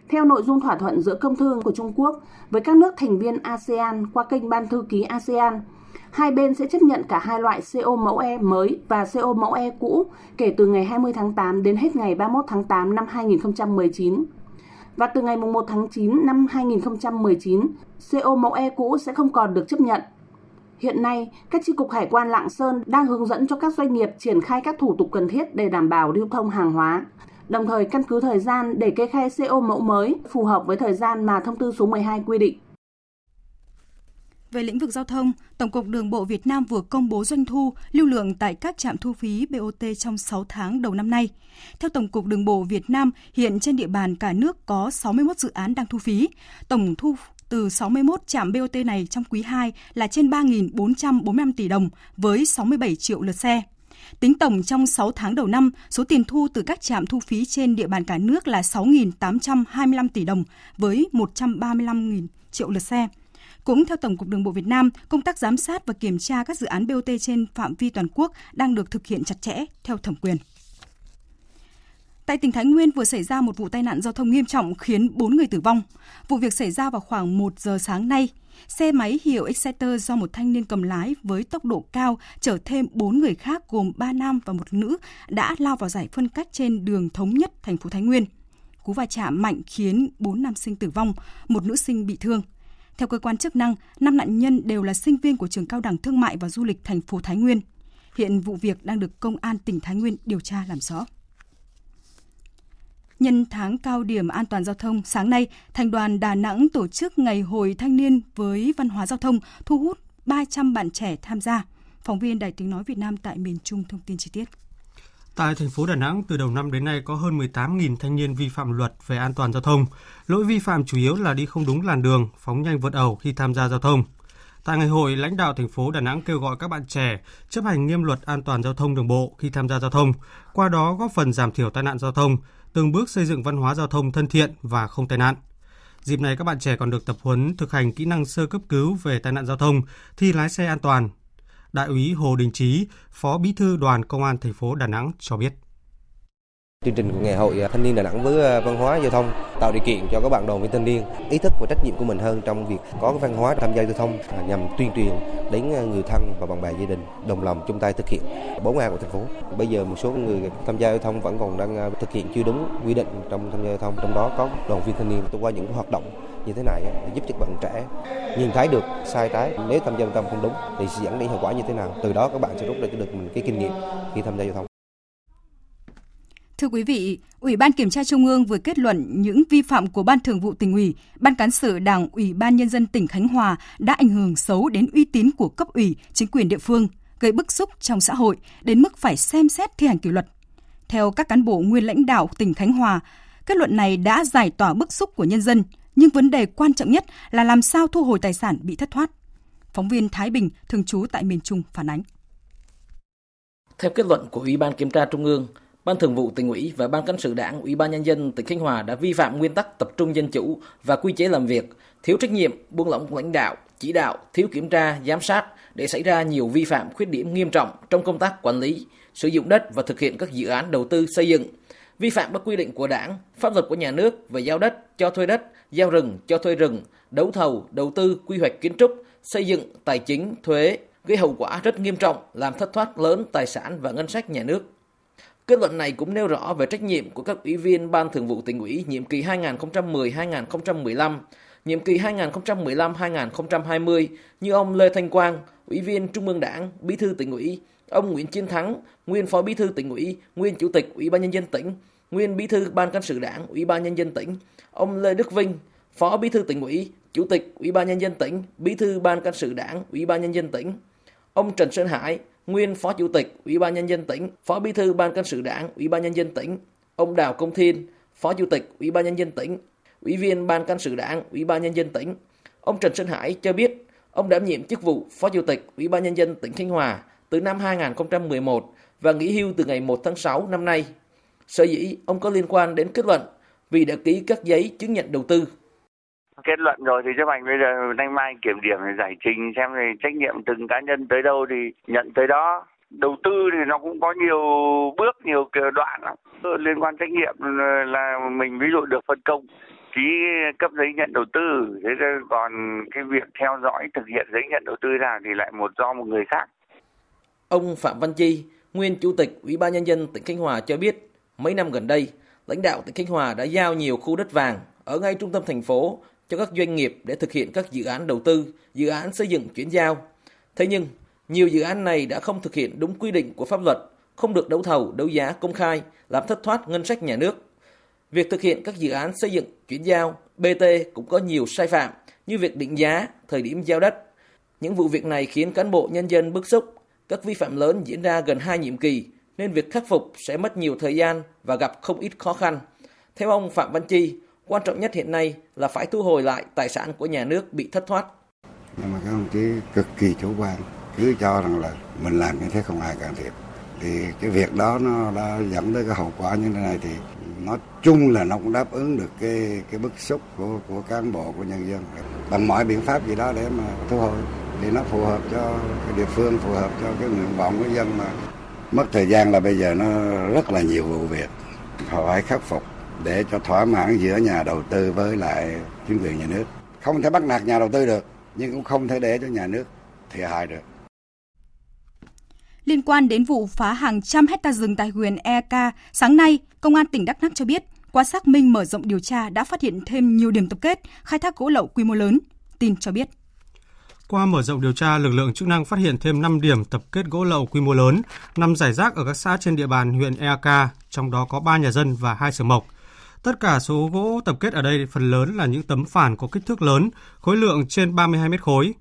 Speaker 17: Theo nội dung thỏa thuận giữa công thương của Trung Quốc với các nước thành viên ASEAN qua kênh Ban thư ký ASEAN hai bên sẽ chấp nhận cả hai loại CO mẫu E mới và CO mẫu E cũ kể từ ngày 20 tháng 8 đến hết ngày 31 tháng 8 năm 2019. Và từ ngày 1 tháng 9 năm 2019, CO mẫu E cũ sẽ không còn được chấp nhận. Hiện nay, các chi cục hải quan Lạng Sơn đang hướng dẫn cho các doanh nghiệp triển khai các thủ tục cần thiết để đảm bảo lưu thông hàng hóa, đồng thời căn cứ thời gian để kê khai CO mẫu mới phù hợp với thời gian mà thông tư số 12 quy định.
Speaker 1: Về lĩnh vực giao thông, Tổng cục Đường bộ Việt Nam vừa công bố doanh thu, lưu lượng tại các trạm thu phí BOT trong 6 tháng đầu năm nay. Theo Tổng cục Đường bộ Việt Nam, hiện trên địa bàn cả nước có 61 dự án đang thu phí. Tổng thu từ 61 trạm BOT này trong quý 2 là trên 3.445 tỷ đồng với 67 triệu lượt xe. Tính tổng trong 6 tháng đầu năm, số tiền thu từ các trạm thu phí trên địa bàn cả nước là 6.825 tỷ đồng với 135.000 triệu lượt xe. Cũng theo Tổng cục Đường bộ Việt Nam, công tác giám sát và kiểm tra các dự án BOT trên phạm vi toàn quốc đang được thực hiện chặt chẽ theo thẩm quyền. Tại tỉnh Thái Nguyên vừa xảy ra một vụ tai nạn giao thông nghiêm trọng khiến 4 người tử vong. Vụ việc xảy ra vào khoảng 1 giờ sáng nay. Xe máy hiệu Exciter do một thanh niên cầm lái với tốc độ cao chở thêm 4 người khác gồm 3 nam và một nữ đã lao vào giải phân cách trên đường Thống Nhất, thành phố Thái Nguyên. Cú va chạm mạnh khiến 4 nam sinh tử vong, một nữ sinh bị thương. Theo cơ quan chức năng, năm nạn nhân đều là sinh viên của trường cao đẳng thương mại và du lịch thành phố Thái Nguyên. Hiện vụ việc đang được công an tỉnh Thái Nguyên điều tra làm rõ. Nhân tháng cao điểm an toàn giao thông, sáng nay, Thành đoàn Đà Nẵng tổ chức Ngày hội thanh niên với văn hóa giao thông, thu hút 300 bạn trẻ tham gia. Phóng viên Đài Tiếng Nói Việt Nam tại miền Trung thông tin chi tiết.
Speaker 7: Tại thành phố Đà Nẵng, từ đầu năm đến nay có hơn 18.000 thanh niên vi phạm luật về an toàn giao thông. Lỗi vi phạm chủ yếu là đi không đúng làn đường, phóng nhanh vượt ẩu khi tham gia giao thông. Tại ngày hội, lãnh đạo thành phố Đà Nẵng kêu gọi các bạn trẻ chấp hành nghiêm luật an toàn giao thông đường bộ khi tham gia giao thông, qua đó góp phần giảm thiểu tai nạn giao thông, từng bước xây dựng văn hóa giao thông thân thiện và không tai nạn. Dịp này các bạn trẻ còn được tập huấn thực hành kỹ năng sơ cấp cứu về tai nạn giao thông, thi lái xe an toàn. Đại úy Hồ Đình Chí, Phó Bí thư Đoàn Công an thành phố Đà Nẵng cho biết.
Speaker 21: Chương trình của Ngày hội Thanh niên Đà Nẵng với à, văn hóa giao thông tạo điều kiện cho các bạn đoàn viên thanh niên ý thức và trách nhiệm của mình hơn trong việc có cái văn hóa tham gia giao thông à, nhằm tuyên truyền đến à, người thân và bạn bè gia đình đồng lòng chung tay thực hiện bốn a của thành phố. Bây giờ một số người tham gia giao thông vẫn còn đang thực hiện chưa đúng quy định trong tham gia giao thông, trong đó có đoàn viên thanh niên thông qua những hoạt động như thế này để giúp cho các bạn trẻ nhìn thấy được sai trái nếu tham gia giao thông không đúng thì sẽ dẫn đến hậu quả như thế nào. Từ đó các bạn sẽ rút ra được mình cái kinh nghiệm khi tham gia giao thông.
Speaker 1: Thưa quý vị, Ủy ban Kiểm tra Trung ương vừa kết luận những vi phạm của Ban Thường vụ tỉnh ủy, Ban cán sự Đảng Ủy ban Nhân dân tỉnh Khánh Hòa đã ảnh hưởng xấu đến uy tín của cấp ủy, chính quyền địa phương, gây bức xúc trong xã hội, đến mức phải xem xét thi hành kỷ luật. Theo các cán bộ nguyên lãnh đạo tỉnh Khánh Hòa, kết luận này đã giải tỏa bức xúc của nhân dân, nhưng vấn đề quan trọng nhất là làm sao thu hồi tài sản bị thất thoát. Phóng viên Thái Bình, thường trú tại miền Trung phản ánh.
Speaker 22: Theo kết luận của Ủy ban Kiểm tra Trung ương, Ban Thường vụ tỉnh ủy và Ban cán sự Đảng, Ủy ban nhân dân tỉnh Khánh Hòa đã vi phạm nguyên tắc tập trung dân chủ và quy chế làm việc, thiếu trách nhiệm, buông lỏng lãnh đạo, chỉ đạo, thiếu kiểm tra, giám sát để xảy ra nhiều vi phạm khuyết điểm nghiêm trọng trong công tác quản lý, sử dụng đất và thực hiện các dự án đầu tư xây dựng, vi phạm các quy định của Đảng, pháp luật của nhà nước về giao đất, cho thuê đất, giao rừng, cho thuê rừng, đấu thầu, đầu tư, quy hoạch kiến trúc, xây dựng, tài chính, thuế, gây hậu quả rất nghiêm trọng, làm thất thoát lớn tài sản và ngân sách nhà nước. Kết luận này cũng nêu rõ về trách nhiệm của các ủy viên Ban Thường vụ tỉnh ủy nhiệm kỳ 2010-2015, nhiệm kỳ 2015-2020 như ông Lê Thanh Quang, Ủy viên Trung ương Đảng, Bí thư tỉnh ủy, ông Nguyễn Chiến Thắng, nguyên Phó Bí thư tỉnh ủy, nguyên Chủ tịch Ủy ban nhân dân tỉnh, nguyên Bí thư Ban cán sự Đảng, Ủy ban nhân dân tỉnh, ông Lê Đức Vinh, Phó Bí thư tỉnh ủy, Chủ tịch Ủy ban nhân dân tỉnh, Bí thư Ban cán sự Đảng, Ủy ban nhân dân tỉnh, ông Trần Sơn Hải, nguyên Phó Chủ tịch Ủy ban Nhân dân tỉnh, Phó Bí thư Ban cán sự Đảng, Ủy ban Nhân dân tỉnh, ông Đào Công Thiên, Phó Chủ tịch Ủy ban Nhân dân tỉnh, Ủy viên Ban cán sự Đảng, Ủy ban Nhân dân tỉnh. Ông Trần Sơn Hải cho biết, ông đảm nhiệm chức vụ Phó Chủ tịch Ủy ban Nhân dân tỉnh Khánh Hòa từ năm 2011 và nghỉ hưu từ ngày 1 tháng 6 năm nay. Sở dĩ ông có liên quan đến kết luận vì đã ký các giấy chứng nhận đầu tư.
Speaker 23: Kết luận rồi thì chấp hành. Bây giờ nay mai kiểm điểm giải trình xem thì trách nhiệm từng cá nhân tới đâu thì nhận tới đó. Đầu tư thì nó cũng có nhiều bước nhiều đoạn lắm. Liên quan trách nhiệm là mình ví dụ được phân công ký cấp giấy nhận đầu tư. Thế còn cái việc theo dõi thực hiện giấy nhận đầu tư ra thì lại một do một người khác.
Speaker 22: Ông phạm văn chi nguyên chủ tịch ủy ban nhân dân tỉnh khánh hòa cho biết mấy năm gần đây lãnh đạo tỉnh khánh hòa đã giao nhiều khu đất vàng ở ngay trung tâm thành phố cho các doanh nghiệp để thực hiện các dự án đầu tư, dự án xây dựng chuyển giao. Thế nhưng, nhiều dự án này đã không thực hiện đúng quy định của pháp luật, không được đấu thầu, đấu giá công khai, làm thất thoát ngân sách nhà nước. Việc thực hiện các dự án xây dựng chuyển giao, BT cũng có nhiều sai phạm như việc định giá, thời điểm giao đất. Những vụ việc này khiến cán bộ nhân dân bức xúc, các vi phạm lớn diễn ra gần hai nhiệm kỳ nên việc khắc phục sẽ mất nhiều thời gian và gặp không ít khó khăn. Theo ông Phạm Văn Chi, Quan trọng nhất hiện nay là phải thu hồi lại tài sản của nhà nước bị thất thoát.
Speaker 24: Nhưng mà các ông chí cực kỳ chủ quan, cứ cho rằng là mình làm như thế không ai can thiệp. Thì cái việc đó nó đã dẫn tới cái hậu quả như thế này thì nói chung là nó cũng đáp ứng được cái cái bức xúc của của cán bộ của nhân dân bằng mọi biện pháp gì đó để mà thu hồi thì nó phù hợp cho cái địa phương phù hợp cho cái nguyện vọng của dân mà mất thời gian là bây giờ nó rất là nhiều vụ việc họ phải khắc phục để cho thỏa mãn giữa nhà đầu tư với lại chính quyền nhà nước. Không thể bắt nạt nhà đầu tư được, nhưng cũng không thể để cho nhà nước thiệt hại được.
Speaker 1: Liên quan đến vụ phá hàng trăm hecta rừng tại huyện EK, sáng nay, Công an tỉnh Đắk Lắk cho biết, qua xác minh mở rộng điều tra đã phát hiện thêm nhiều điểm tập kết khai thác gỗ lậu quy mô lớn. Tin cho biết.
Speaker 7: Qua mở rộng điều tra, lực lượng chức năng phát hiện thêm 5 điểm tập kết gỗ lậu quy mô lớn nằm rải rác ở các xã trên địa bàn huyện Eak, trong đó có 3 nhà dân và 2 xưởng mộc. Tất cả số gỗ tập kết ở đây phần lớn là những tấm phản có kích thước lớn, khối lượng trên 32 mét khối.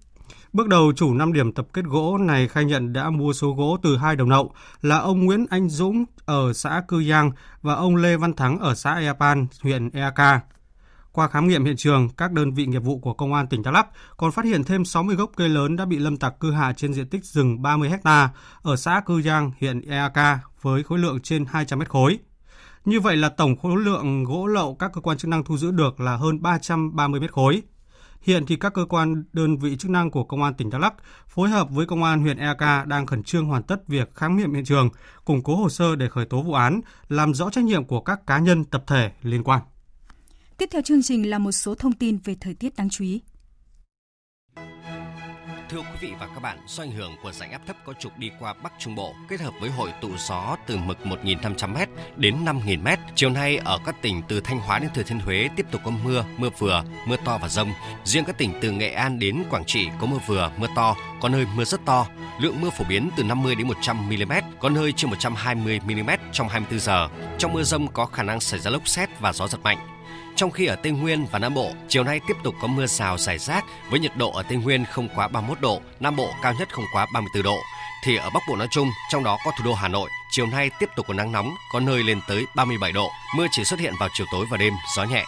Speaker 7: Bước đầu, chủ 5 điểm tập kết gỗ này khai nhận đã mua số gỗ từ hai đầu nậu là ông Nguyễn Anh Dũng ở xã Cư Giang và ông Lê Văn Thắng ở xã Eapan, huyện Eak. Qua khám nghiệm hiện trường, các đơn vị nghiệp vụ của Công an tỉnh Đắk Lắk còn phát hiện thêm 60 gốc cây lớn đã bị lâm tặc cưa hạ trên diện tích rừng 30 ha ở xã Cư Giang, huyện Eak với khối lượng trên 200 mét khối. Như vậy là tổng khối lượng gỗ lậu các cơ quan chức năng thu giữ được là hơn 330 mét khối. Hiện thì các cơ quan đơn vị chức năng của Công an tỉnh Đắk Lắk phối hợp với Công an huyện Eak đang khẩn trương hoàn tất việc khám nghiệm hiện trường, củng cố hồ sơ để khởi tố vụ án, làm rõ trách nhiệm của các cá nhân tập thể liên quan.
Speaker 1: Tiếp theo chương trình là một số thông tin về thời tiết đáng chú ý.
Speaker 25: Thưa quý vị và các bạn, do ảnh hưởng của rãnh áp thấp có trục đi qua Bắc Trung Bộ kết hợp với hội tụ gió từ mực 1.500m đến 5.000m, chiều nay ở các tỉnh từ Thanh Hóa đến Thừa Thiên Huế tiếp tục có mưa, mưa vừa, mưa to và rông. Riêng các tỉnh từ Nghệ An đến Quảng Trị có mưa vừa, mưa to, có nơi mưa rất to. Lượng mưa phổ biến từ 50 đến 100 mm, có nơi trên 120 mm trong 24 giờ. Trong mưa rông có khả năng xảy ra lốc xét và gió giật mạnh. Trong khi ở Tây Nguyên và Nam Bộ, chiều nay tiếp tục có mưa rào rải rác với nhiệt độ ở Tây Nguyên không quá 31 độ, Nam Bộ cao nhất không quá 34 độ. Thì ở Bắc Bộ nói chung, trong đó có thủ đô Hà Nội, chiều nay tiếp tục có nắng nóng, có nơi lên tới 37 độ. Mưa chỉ xuất hiện vào chiều tối và đêm, gió nhẹ.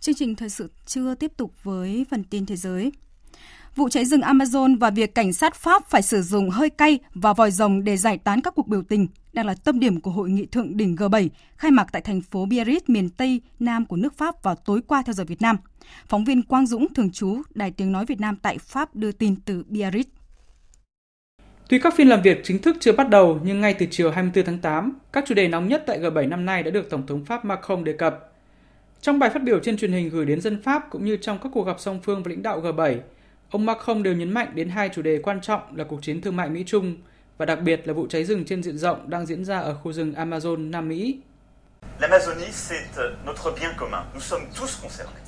Speaker 1: Chương trình thời sự trưa tiếp tục với phần tin thế giới. Vụ cháy rừng Amazon và việc cảnh sát Pháp phải sử dụng hơi cay và vòi rồng để giải tán các cuộc biểu tình đang là tâm điểm của hội nghị thượng đỉnh G7 khai mạc tại thành phố Biarritz, miền Tây Nam của nước Pháp vào tối qua theo giờ Việt Nam. Phóng viên Quang Dũng, thường trú Đài Tiếng Nói Việt Nam tại Pháp đưa tin từ Biarritz.
Speaker 26: Tuy các phiên làm việc chính thức chưa bắt đầu, nhưng ngay từ chiều 24 tháng 8, các chủ đề nóng nhất tại G7 năm nay đã được Tổng thống Pháp Macron đề cập. Trong bài phát biểu trên truyền hình gửi đến dân Pháp cũng như trong các cuộc gặp song phương với lãnh đạo G7, Ông Macron đều nhấn mạnh đến hai chủ đề quan trọng là cuộc chiến thương mại Mỹ-Trung và đặc biệt là vụ cháy rừng trên diện rộng đang diễn ra ở khu rừng Amazon, Nam Mỹ.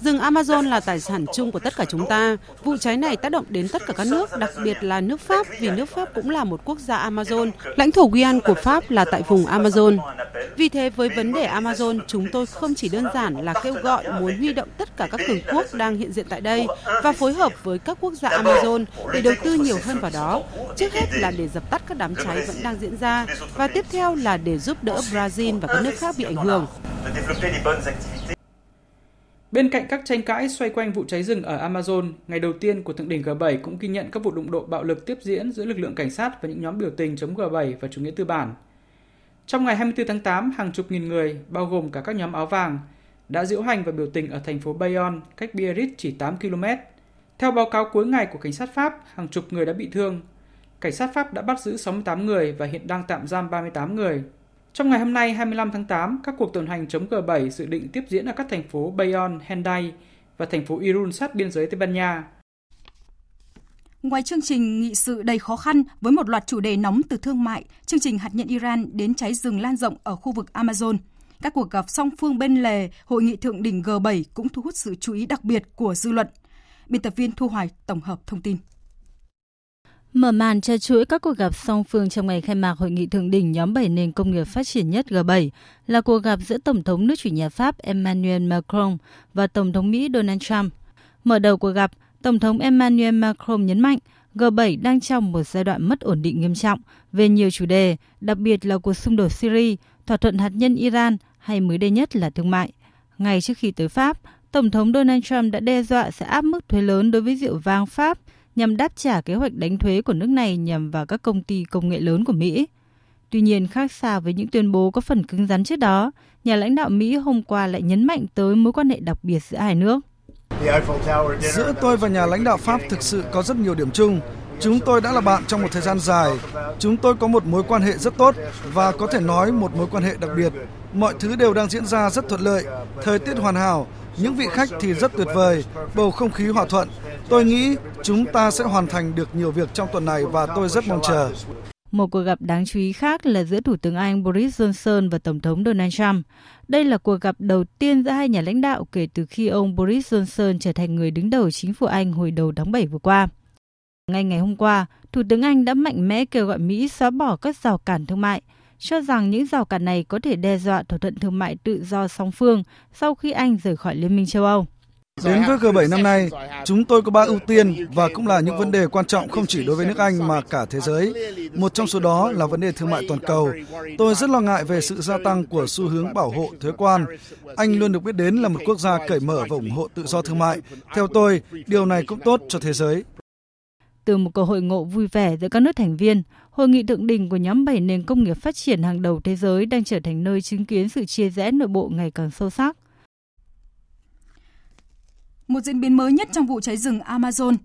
Speaker 27: Rừng Amazon là tài sản chung của tất cả chúng ta. Vụ cháy này tác động đến tất cả các nước, đặc biệt là nước Pháp vì nước Pháp cũng là một quốc gia Amazon. Lãnh thổ Guyane của Pháp là tại vùng Amazon. Vì thế với vấn đề Amazon, chúng tôi không chỉ đơn giản là kêu gọi muốn huy động tất cả các cường quốc đang hiện diện tại đây và phối hợp với các quốc gia Amazon để đầu tư nhiều hơn vào đó. Trước hết là để dập tắt các đám cháy vẫn đang diễn ra và tiếp theo là để giúp đỡ Brazil và các nước khác bị ảnh hưởng.
Speaker 26: Bên cạnh các tranh cãi xoay quanh vụ cháy rừng ở Amazon, ngày đầu tiên của thượng đỉnh G7 cũng ghi nhận các vụ đụng độ bạo lực tiếp diễn giữa lực lượng cảnh sát và những nhóm biểu tình chống G7 và chủ nghĩa tư bản. Trong ngày 24 tháng 8, hàng chục nghìn người, bao gồm cả các nhóm áo vàng, đã diễu hành và biểu tình ở thành phố Bayonne, cách Biarritz chỉ 8 km. Theo báo cáo cuối ngày của cảnh sát Pháp, hàng chục người đã bị thương. Cảnh sát Pháp đã bắt giữ 68 người và hiện đang tạm giam 38 người. Trong ngày hôm nay 25 tháng 8, các cuộc tuần hành chống G7 dự định tiếp diễn ở các thành phố Bayonne, Hendaye và thành phố Irun sát biên giới Tây Ban Nha.
Speaker 1: Ngoài chương trình nghị sự đầy khó khăn với một loạt chủ đề nóng từ thương mại, chương trình hạt nhân Iran đến cháy rừng lan rộng ở khu vực Amazon, các cuộc gặp song phương bên lề hội nghị thượng đỉnh G7 cũng thu hút sự chú ý đặc biệt của dư luận. Biên tập viên Thu Hoài tổng hợp thông tin.
Speaker 28: Mở màn cho chuỗi các cuộc gặp song phương trong ngày khai mạc hội nghị thượng đỉnh nhóm 7 nền công nghiệp phát triển nhất G7 là cuộc gặp giữa Tổng thống nước chủ nhà Pháp Emmanuel Macron và Tổng thống Mỹ Donald Trump. Mở đầu cuộc gặp, Tổng thống Emmanuel Macron nhấn mạnh G7 đang trong một giai đoạn mất ổn định nghiêm trọng về nhiều chủ đề, đặc biệt là cuộc xung đột Syria, thỏa thuận hạt nhân Iran hay mới đây nhất là thương mại. Ngay trước khi tới Pháp, Tổng thống Donald Trump đã đe dọa sẽ áp mức thuế lớn đối với rượu vang Pháp nhằm đáp trả kế hoạch đánh thuế của nước này nhằm vào các công ty công nghệ lớn của Mỹ. Tuy nhiên, khác xa với những tuyên bố có phần cứng rắn trước đó, nhà lãnh đạo Mỹ hôm qua lại nhấn mạnh tới mối quan hệ đặc biệt giữa hai nước.
Speaker 29: Giữa tôi và nhà lãnh đạo Pháp thực sự có rất nhiều điểm chung. Chúng tôi đã là bạn trong một thời gian dài. Chúng tôi có một mối quan hệ rất tốt và có thể nói một mối quan hệ đặc biệt. Mọi thứ đều đang diễn ra rất thuận lợi, thời tiết hoàn hảo, những vị khách thì rất tuyệt vời, bầu không khí hòa thuận. Tôi nghĩ chúng ta sẽ hoàn thành được nhiều việc trong tuần này và tôi rất mong chờ.
Speaker 28: Một cuộc gặp đáng chú ý khác là giữa Thủ tướng Anh Boris Johnson và Tổng thống Donald Trump. Đây là cuộc gặp đầu tiên giữa hai nhà lãnh đạo kể từ khi ông Boris Johnson trở thành người đứng đầu chính phủ Anh hồi đầu tháng 7 vừa qua. Ngay ngày hôm qua, Thủ tướng Anh đã mạnh mẽ kêu gọi Mỹ xóa bỏ các rào cản thương mại, cho rằng những rào cản này có thể đe dọa thỏa thuận thương mại tự do song phương sau khi Anh rời khỏi Liên minh châu Âu.
Speaker 29: Đến với G7 năm nay, chúng tôi có ba ưu tiên và cũng là những vấn đề quan trọng không chỉ đối với nước Anh mà cả thế giới. Một trong số đó là vấn đề thương mại toàn cầu. Tôi rất lo ngại về sự gia tăng của xu hướng bảo hộ thuế quan. Anh luôn được biết đến là một quốc gia cởi mở và ủng hộ tự do thương mại. Theo tôi, điều này cũng tốt cho thế giới.
Speaker 28: Từ một cuộc hội ngộ vui vẻ giữa các nước thành viên, hội nghị thượng đỉnh của nhóm 7 nền công nghiệp phát triển hàng đầu thế giới đang trở thành nơi chứng kiến sự chia rẽ nội bộ ngày càng sâu sắc.
Speaker 1: Một diễn biến mới nhất trong vụ cháy rừng Amazon,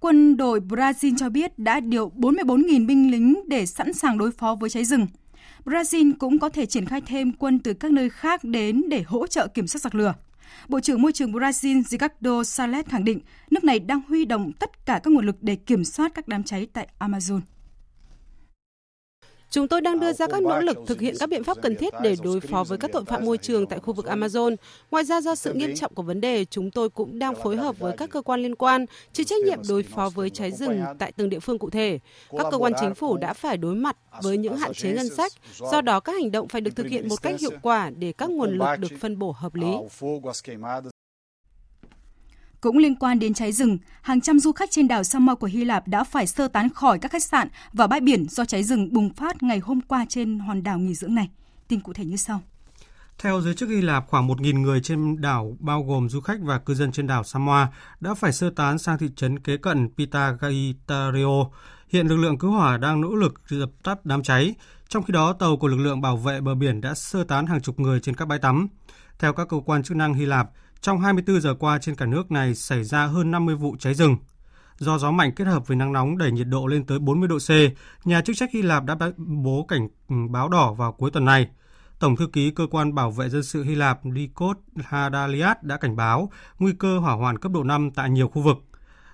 Speaker 1: quân đội Brazil cho biết đã điều 44.000 binh lính để sẵn sàng đối phó với cháy rừng. Brazil cũng có thể triển khai thêm quân từ các nơi khác đến để hỗ trợ kiểm soát giặc lửa. Bộ trưởng Môi trường Brazil Ricardo Salles khẳng định nước này đang huy động tất cả các nguồn lực để kiểm soát các đám cháy tại Amazon.
Speaker 27: Chúng tôi đang đưa ra các nỗ lực thực hiện các biện pháp cần thiết để đối phó với các tội phạm môi trường tại khu vực Amazon. Ngoài ra, do sự nghiêm trọng của vấn đề, chúng tôi cũng đang phối hợp với các cơ quan liên quan chịu trách nhiệm đối phó với cháy rừng tại từng địa phương cụ thể. Các cơ quan chính phủ đã phải đối mặt với những hạn chế ngân sách, do đó các hành động phải được thực hiện một cách hiệu quả để các nguồn lực được phân bổ hợp lý.
Speaker 1: Cũng liên quan đến cháy rừng, hàng trăm du khách trên đảo Samos của Hy Lạp đã phải sơ tán khỏi các khách sạn và bãi biển do cháy rừng bùng phát ngày hôm qua trên hòn đảo nghỉ dưỡng này. Tin cụ thể như sau.
Speaker 7: Theo giới chức Hy Lạp, khoảng 1.000 người trên đảo bao gồm du khách và cư dân trên đảo Samoa đã phải sơ tán sang thị trấn kế cận Pitagaitario. Hiện lực lượng cứu hỏa đang nỗ lực dập tắt đám cháy, trong khi đó tàu của lực lượng bảo vệ bờ biển đã sơ tán hàng chục người trên các bãi tắm. Theo các cơ quan chức năng Hy Lạp, trong 24 giờ qua trên cả nước này xảy ra hơn 50 vụ cháy rừng. Do gió mạnh kết hợp với nắng nóng đẩy nhiệt độ lên tới 40 độ C, nhà chức trách Hy Lạp đã bố cảnh ừ, báo đỏ vào cuối tuần này. Tổng thư ký cơ quan bảo vệ dân sự Hy Lạp Nikos Hadaliad đã cảnh báo nguy cơ hỏa hoạn cấp độ 5 tại nhiều khu vực.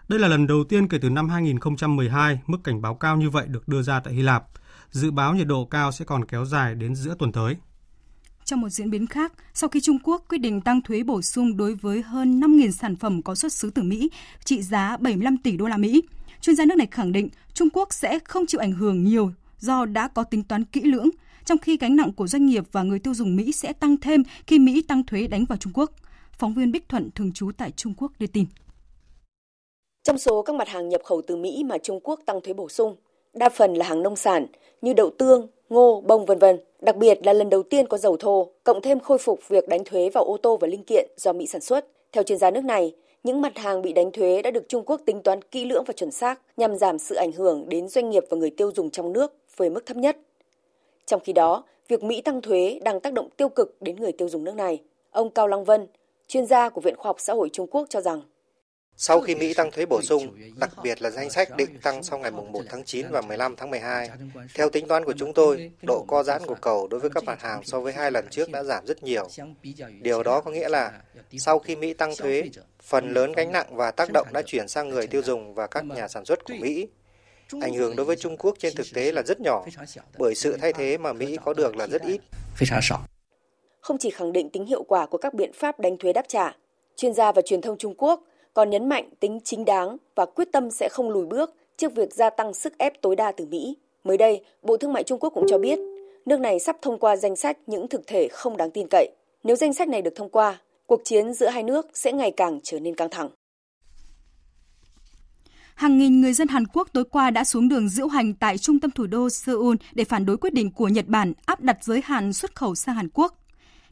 Speaker 7: Đây là lần đầu tiên kể từ năm 2012 mức cảnh báo cao như vậy được đưa ra tại Hy Lạp. Dự báo nhiệt độ cao sẽ còn kéo dài đến giữa tuần tới.
Speaker 1: Trong một diễn biến khác, sau khi Trung Quốc quyết định tăng thuế bổ sung đối với hơn 5.000 sản phẩm có xuất xứ từ Mỹ, trị giá 75 tỷ đô la Mỹ, chuyên gia nước này khẳng định Trung Quốc sẽ không chịu ảnh hưởng nhiều do đã có tính toán kỹ lưỡng, trong khi gánh nặng của doanh nghiệp và người tiêu dùng Mỹ sẽ tăng thêm khi Mỹ tăng thuế đánh vào Trung Quốc. Phóng viên Bích Thuận thường trú tại Trung Quốc đưa tin.
Speaker 30: Trong số các mặt hàng nhập khẩu từ Mỹ mà Trung Quốc tăng thuế bổ sung, đa phần là hàng nông sản như đậu tương, ngô, bông vân vân. Đặc biệt là lần đầu tiên có dầu thô, cộng thêm khôi phục việc đánh thuế vào ô tô và linh kiện do Mỹ sản xuất. Theo chuyên gia nước này, những mặt hàng bị đánh thuế đã được Trung Quốc tính toán kỹ lưỡng và chuẩn xác nhằm giảm sự ảnh hưởng đến doanh nghiệp và người tiêu dùng trong nước với mức thấp nhất. Trong khi đó, việc Mỹ tăng thuế đang tác động tiêu cực đến người tiêu dùng nước này. Ông Cao Lăng Vân, chuyên gia của Viện Khoa học Xã hội Trung Quốc cho rằng
Speaker 21: sau khi Mỹ tăng thuế bổ sung, đặc biệt là danh sách định tăng sau ngày 1 tháng 9 và 15 tháng 12, theo tính toán của chúng tôi, độ co giãn của cầu đối với các mặt hàng so với hai lần trước đã giảm rất nhiều. Điều đó có nghĩa là sau khi Mỹ tăng thuế, phần lớn gánh nặng và tác động đã chuyển sang người tiêu dùng và các nhà sản xuất của Mỹ. Ảnh hưởng đối với Trung Quốc trên thực tế là rất nhỏ, bởi sự thay thế mà Mỹ có được là rất ít.
Speaker 30: Không chỉ khẳng định tính hiệu quả của các biện pháp đánh thuế đáp trả, chuyên gia và truyền thông Trung Quốc còn nhấn mạnh tính chính đáng và quyết tâm sẽ không lùi bước trước việc gia tăng sức ép tối đa từ Mỹ. Mới đây, Bộ Thương mại Trung Quốc cũng cho biết, nước này sắp thông qua danh sách những thực thể không đáng tin cậy. Nếu danh sách này được thông qua, cuộc chiến giữa hai nước sẽ ngày càng trở nên căng thẳng.
Speaker 1: Hàng nghìn người dân Hàn Quốc tối qua đã xuống đường diễu hành tại trung tâm thủ đô Seoul để phản đối quyết định của Nhật Bản áp đặt giới hạn xuất khẩu sang Hàn Quốc.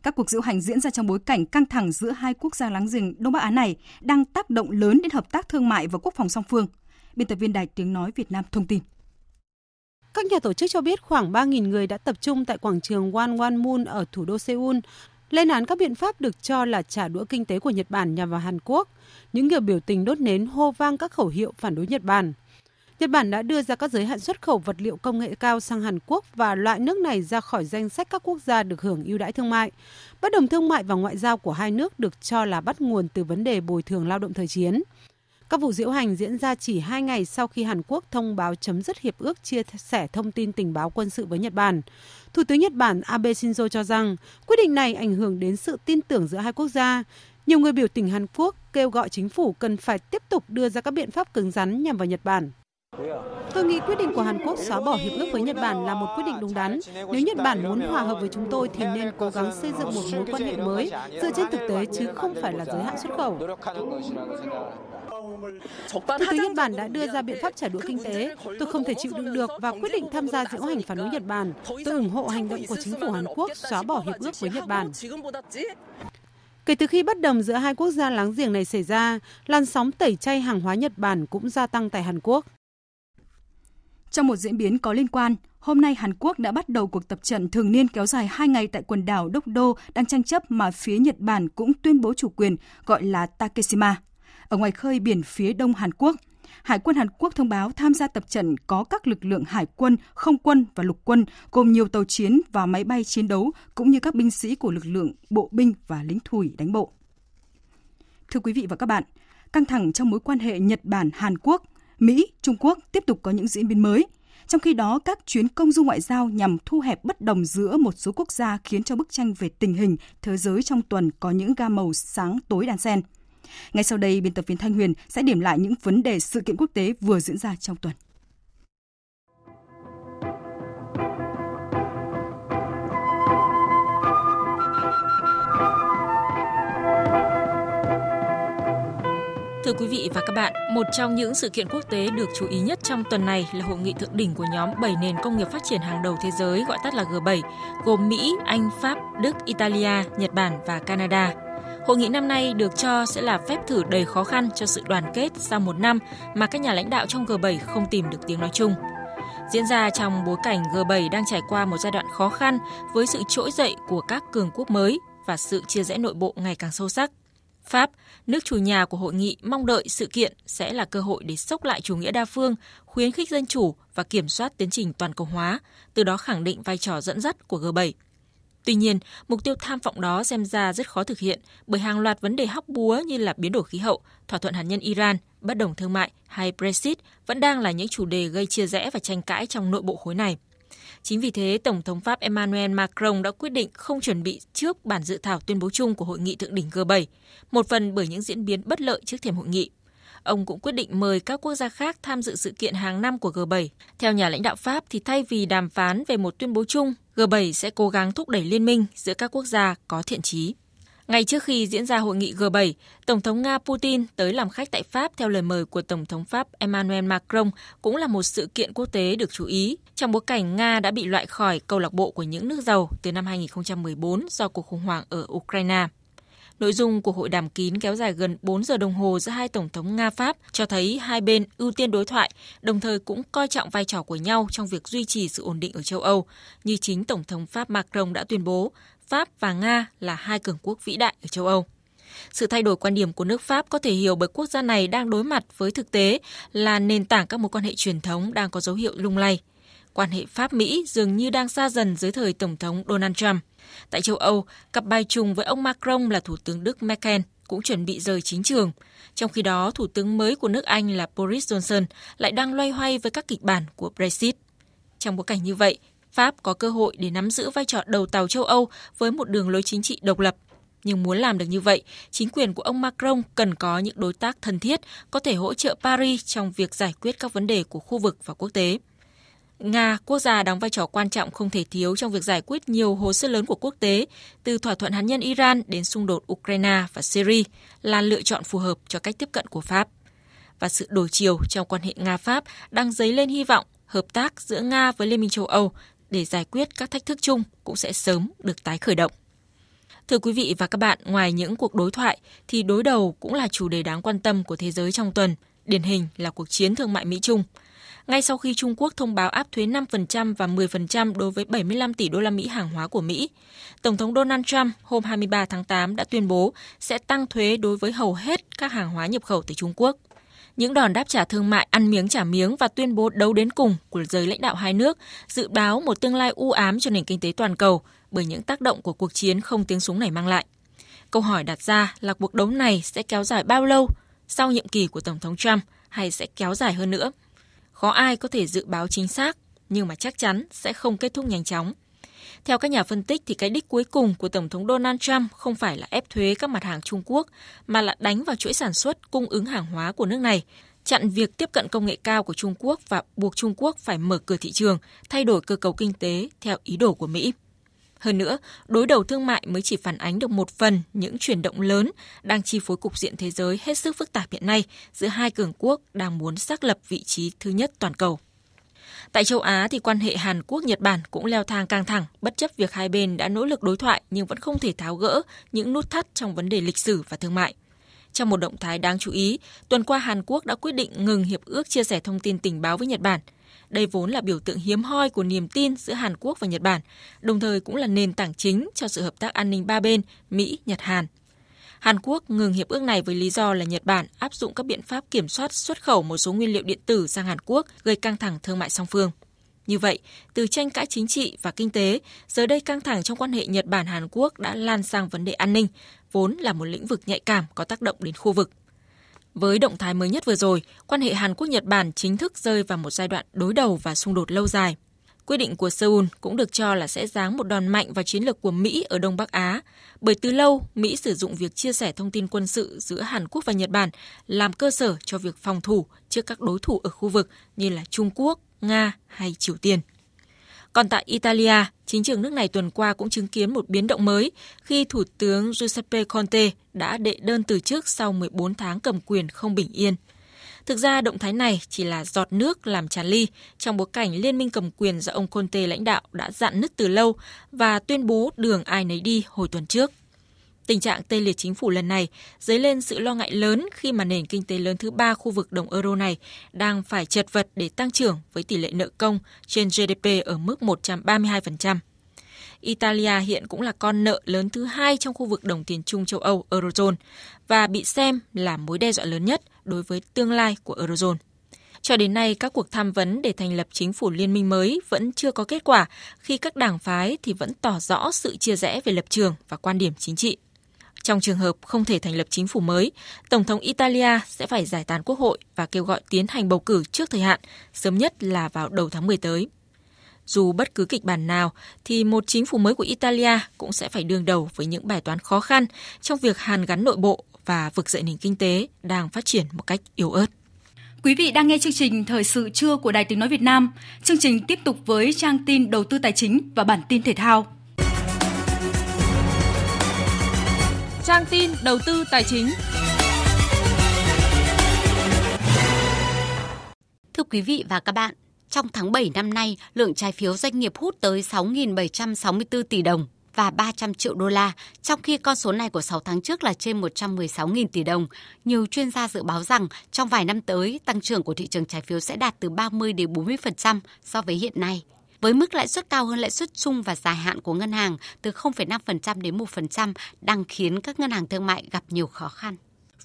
Speaker 1: Các cuộc diễu hành diễn ra trong bối cảnh căng thẳng giữa hai quốc gia láng giềng Đông Bắc Á này đang tác động lớn đến hợp tác thương mại và quốc phòng song phương. Biên tập viên Đài Tiếng Nói Việt Nam thông tin.
Speaker 27: Các nhà tổ chức cho biết khoảng 3.000 người đã tập trung tại quảng trường Wanwanmun ở thủ đô Seoul, lên án các biện pháp được cho là trả đũa kinh tế của Nhật Bản nhằm vào Hàn Quốc. Những người biểu tình đốt nến hô vang các khẩu hiệu phản đối Nhật Bản. Nhật Bản đã đưa ra các giới hạn xuất khẩu vật liệu công nghệ cao sang Hàn Quốc và loại nước này ra khỏi danh sách các quốc gia được hưởng ưu đãi thương mại. Bất đồng thương mại và ngoại giao của hai nước được cho là bắt nguồn từ vấn đề bồi thường lao động thời chiến. Các vụ diễu hành diễn ra chỉ hai ngày sau khi Hàn Quốc thông báo chấm dứt hiệp ước chia sẻ thông tin tình báo quân sự với Nhật Bản. Thủ tướng Nhật Bản Abe Shinzo cho rằng, quyết định này ảnh hưởng đến sự tin tưởng giữa hai quốc gia. Nhiều người biểu tình Hàn Quốc kêu gọi chính phủ cần phải tiếp tục đưa ra các biện pháp cứng rắn nhằm vào Nhật Bản. Tôi nghĩ quyết định của Hàn Quốc xóa bỏ hiệp ước với Nhật Bản là một quyết định đúng đắn. Nếu Nhật Bản muốn hòa hợp với chúng tôi thì nên cố gắng xây dựng một mối quan hệ mới dựa trên thực tế chứ không phải là giới hạn xuất khẩu. Thủ tướng Nhật Bản đã đưa ra biện pháp trả đũa kinh tế. Tôi không thể chịu đựng được và quyết định tham gia diễu hành phản đối Nhật Bản. Tôi ủng hộ hành động của chính phủ Hàn Quốc xóa bỏ hiệp ước với Nhật Bản. Kể từ khi bất đồng giữa hai quốc gia láng giềng này xảy ra, làn sóng tẩy chay hàng hóa Nhật Bản cũng gia tăng tại Hàn Quốc.
Speaker 1: Trong một diễn biến có liên quan, hôm nay Hàn Quốc đã bắt đầu cuộc tập trận thường niên kéo dài 2 ngày tại quần đảo Dokdo đang tranh chấp mà phía Nhật Bản cũng tuyên bố chủ quyền gọi là Takeshima. Ở ngoài khơi biển phía đông Hàn Quốc, Hải quân Hàn Quốc thông báo tham gia tập trận có các lực lượng hải quân, không quân và lục quân, gồm nhiều tàu chiến và máy bay chiến đấu, cũng như các binh sĩ của lực lượng bộ binh và lính thủy đánh bộ. Thưa quý vị và các bạn, căng thẳng trong mối quan hệ Nhật Bản-Hàn Quốc, Mỹ, Trung Quốc tiếp tục có những diễn biến mới. Trong khi đó, các chuyến công du ngoại giao nhằm thu hẹp bất đồng giữa một số quốc gia khiến cho bức tranh về tình hình thế giới trong tuần có những gam màu sáng tối đan xen. Ngay sau đây, biên tập viên Thanh Huyền sẽ điểm lại những vấn đề sự kiện quốc tế vừa diễn ra trong tuần.
Speaker 31: Thưa quý vị và các bạn, một trong những sự kiện quốc tế được chú ý nhất trong tuần này là hội nghị thượng đỉnh của nhóm 7 nền công nghiệp phát triển hàng đầu thế giới gọi tắt là G7, gồm Mỹ, Anh, Pháp, Đức, Italia, Nhật Bản và Canada. Hội nghị năm nay được cho sẽ là phép thử đầy khó khăn cho sự đoàn kết sau một năm mà các nhà lãnh đạo trong G7 không tìm được tiếng nói chung. Diễn ra trong bối cảnh G7 đang trải qua một giai đoạn khó khăn với sự trỗi dậy của các cường quốc mới và sự chia rẽ nội bộ ngày càng sâu sắc. Pháp, nước chủ nhà của hội nghị mong đợi sự kiện sẽ là cơ hội để sốc lại chủ nghĩa đa phương, khuyến khích dân chủ và kiểm soát tiến trình toàn cầu hóa, từ đó khẳng định vai trò dẫn dắt của G7. Tuy nhiên, mục tiêu tham vọng đó xem ra rất khó thực hiện bởi hàng loạt vấn đề hóc búa như là biến đổi khí hậu, thỏa thuận hạt nhân Iran, bất đồng thương mại hay Brexit vẫn đang là những chủ đề gây chia rẽ và tranh cãi trong nội bộ khối này. Chính vì thế, Tổng thống Pháp Emmanuel Macron đã quyết định không chuẩn bị trước bản dự thảo tuyên bố chung của hội nghị thượng đỉnh G7, một phần bởi những diễn biến bất lợi trước thềm hội nghị. Ông cũng quyết định mời các quốc gia khác tham dự sự kiện hàng năm của G7. Theo nhà lãnh đạo Pháp thì thay vì đàm phán về một tuyên bố chung, G7 sẽ cố gắng thúc đẩy liên minh giữa các quốc gia có thiện trí. Ngay trước khi diễn ra hội nghị G7, Tổng thống Nga Putin tới làm khách tại Pháp theo lời mời của Tổng thống Pháp Emmanuel Macron cũng là một sự kiện quốc tế được chú ý trong bối cảnh Nga đã bị loại khỏi câu lạc bộ của những nước giàu từ năm 2014 do cuộc khủng hoảng ở Ukraine. Nội dung của hội đàm kín kéo dài gần 4 giờ đồng hồ giữa hai tổng thống Nga-Pháp cho thấy hai bên ưu tiên đối thoại, đồng thời cũng coi trọng vai trò của nhau trong việc duy trì sự ổn định ở châu Âu, như chính Tổng thống Pháp Macron đã tuyên bố, Pháp và Nga là hai cường quốc vĩ đại ở châu Âu. Sự thay đổi quan điểm của nước Pháp có thể hiểu bởi quốc gia này đang đối mặt với thực tế là nền tảng các mối quan hệ truyền thống đang có dấu hiệu lung lay. Quan hệ Pháp-Mỹ dường như đang xa dần dưới thời Tổng thống Donald Trump. Tại châu Âu, cặp bài trùng với ông Macron là Thủ tướng Đức Merkel cũng chuẩn bị rời chính trường. Trong khi đó, Thủ tướng mới của nước Anh là Boris Johnson lại đang loay hoay với các kịch bản của Brexit. Trong bối cảnh như vậy, Pháp có cơ hội để nắm giữ vai trò đầu tàu châu Âu với một đường lối chính trị độc lập. Nhưng muốn làm được như vậy, chính quyền của ông Macron cần có những đối tác thân thiết có thể hỗ trợ Paris trong việc giải quyết các vấn đề của khu vực và quốc tế. Nga, quốc gia đóng vai trò quan trọng không thể thiếu trong việc giải quyết nhiều hồ sơ lớn của quốc tế, từ thỏa thuận hạt nhân Iran đến xung đột Ukraine và Syria, là lựa chọn phù hợp cho cách tiếp cận của Pháp. Và sự đổi chiều trong quan hệ Nga-Pháp đang dấy lên hy vọng hợp tác giữa Nga với Liên minh châu Âu để giải quyết các thách thức chung cũng sẽ sớm được tái khởi động. Thưa quý vị và các bạn, ngoài những cuộc đối thoại thì đối đầu cũng là chủ đề đáng quan tâm của thế giới trong tuần, điển hình là cuộc chiến thương mại Mỹ-Trung – ngay sau khi Trung Quốc thông báo áp thuế 5% và 10% đối với 75 tỷ đô la Mỹ hàng hóa của Mỹ. Tổng thống Donald Trump hôm 23 tháng 8 đã tuyên bố sẽ tăng thuế đối với hầu hết các hàng hóa nhập khẩu từ Trung Quốc. Những đòn đáp trả thương mại ăn miếng trả miếng và tuyên bố đấu đến cùng của giới lãnh đạo hai nước dự báo một tương lai u ám cho nền kinh tế toàn cầu bởi những tác động của cuộc chiến không tiếng súng này mang lại. Câu hỏi đặt ra là cuộc đấu này sẽ kéo dài bao lâu sau nhiệm kỳ của Tổng thống Trump hay sẽ kéo dài hơn nữa? Khó ai có thể dự báo chính xác, nhưng mà chắc chắn sẽ không kết thúc nhanh chóng. Theo các nhà phân tích thì cái đích cuối cùng của Tổng thống Donald Trump không phải là ép thuế các mặt hàng Trung Quốc, mà là đánh vào chuỗi sản xuất cung ứng hàng hóa của nước này, chặn việc tiếp cận công nghệ cao của Trung Quốc và buộc Trung Quốc phải mở cửa thị trường, thay đổi cơ cấu kinh tế theo ý đồ của Mỹ. Hơn nữa, đối đầu thương mại mới chỉ phản ánh được một phần những chuyển động lớn đang chi phối cục diện thế giới hết sức phức tạp hiện nay giữa hai cường quốc đang muốn xác lập vị trí thứ nhất toàn cầu. Tại châu Á thì quan hệ Hàn Quốc-Nhật Bản cũng leo thang căng thẳng, bất chấp việc hai bên đã nỗ lực đối thoại nhưng vẫn không thể tháo gỡ những nút thắt trong vấn đề lịch sử và thương mại. Trong một động thái đáng chú ý, tuần qua Hàn Quốc đã quyết định ngừng hiệp ước chia sẻ thông tin tình báo với Nhật Bản. Đây vốn là biểu tượng hiếm hoi của niềm tin giữa Hàn Quốc và Nhật Bản, đồng thời cũng là nền tảng chính cho sự hợp tác an ninh ba bên mỹ nhật hàn Hàn. Quốc ngừng hiệp ước này với lý do là Nhật Bản áp dụng các biện pháp kiểm soát xuất khẩu một số nguyên liệu điện tử sang Hàn Quốc, gây căng thẳng thương mại song phương. Như vậy, từ tranh cãi chính trị và kinh tế, giờ đây căng thẳng trong quan hệ Nhật Bản-Hàn Quốc đã lan sang vấn đề an ninh, vốn là một lĩnh vực nhạy cảm có tác động đến khu vực. Với động thái mới nhất vừa rồi, quan hệ Hàn Quốc-Nhật Bản chính thức rơi vào một giai đoạn đối đầu và xung đột lâu dài. Quyết định của Seoul cũng được cho là sẽ giáng một đòn mạnh vào chiến lược của Mỹ ở Đông Bắc Á, bởi từ lâu Mỹ sử dụng việc chia sẻ thông tin quân sự giữa Hàn Quốc và Nhật Bản làm cơ sở cho việc phòng thủ trước các đối thủ ở khu vực như là Trung Quốc, Nga hay Triều Tiên. Còn tại Italia, chính trường nước này tuần qua cũng chứng kiến một biến động mới khi Thủ tướng Giuseppe Conte đã đệ đơn từ chức sau 14 tháng cầm quyền không bình yên. Thực ra động thái này chỉ là giọt nước làm tràn ly trong bối cảnh liên minh cầm quyền do ông Conte lãnh đạo đã dặn nứt từ lâu và tuyên bố đường ai nấy đi hồi tuần trước. Tình trạng tê liệt chính phủ lần này dấy lên sự lo ngại lớn khi mà nền kinh tế lớn thứ ba khu vực đồng euro này đang phải chật vật để tăng trưởng với tỷ lệ nợ công trên GDP ở mức 132%. Italia hiện cũng là con nợ lớn thứ hai trong khu vực đồng tiền chung châu Âu Eurozone và bị xem là mối đe dọa lớn nhất đối với tương lai của Eurozone. Cho đến nay, các cuộc tham vấn để thành lập chính phủ liên minh mới vẫn chưa có kết quả khi các đảng phái thì vẫn tỏ rõ sự chia rẽ về lập trường và quan điểm chính trị. Trong trường hợp không thể thành lập chính phủ mới, Tổng thống Italia sẽ phải giải tán quốc hội và kêu gọi tiến hành bầu cử trước thời hạn, sớm nhất là vào đầu tháng 10 tới. Dù bất cứ kịch bản nào, thì một chính phủ mới của Italia cũng sẽ phải đương đầu với những bài toán khó khăn trong việc hàn gắn nội bộ và vực dậy nền kinh tế đang phát triển một cách yếu ớt.
Speaker 1: Quý vị đang nghe chương trình Thời sự trưa của Đài Tiếng Nói Việt Nam. Chương trình tiếp tục với trang tin đầu tư tài chính và bản tin thể thao.
Speaker 31: Trang tin đầu tư tài chính.
Speaker 32: Thưa quý vị và các bạn, trong tháng 7 năm nay, lượng trái phiếu doanh nghiệp hút tới 6.764 tỷ đồng và 300 triệu đô la, trong khi con số này của 6 tháng trước là trên 116.000 tỷ đồng. Nhiều chuyên gia dự báo rằng trong vài năm tới, tăng trưởng của thị trường trái phiếu sẽ đạt từ 30 đến 40% so với hiện nay với mức lãi suất cao hơn lãi suất chung và dài hạn của ngân hàng từ 0,5% đến 1% đang khiến các ngân hàng thương mại gặp nhiều khó khăn.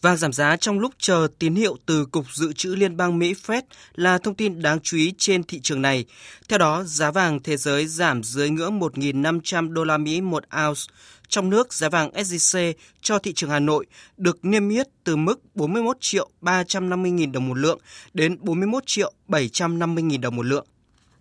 Speaker 33: Vàng giảm giá trong lúc chờ tín hiệu từ Cục Dự trữ Liên bang Mỹ Fed là thông tin đáng chú ý trên thị trường này. Theo đó, giá vàng thế giới giảm dưới ngưỡng 1.500 đô la Mỹ một ounce. Trong nước, giá vàng SJC cho thị trường Hà Nội được niêm yết từ mức 41 triệu 350 nghìn đồng một lượng đến 41 triệu 750 nghìn đồng một lượng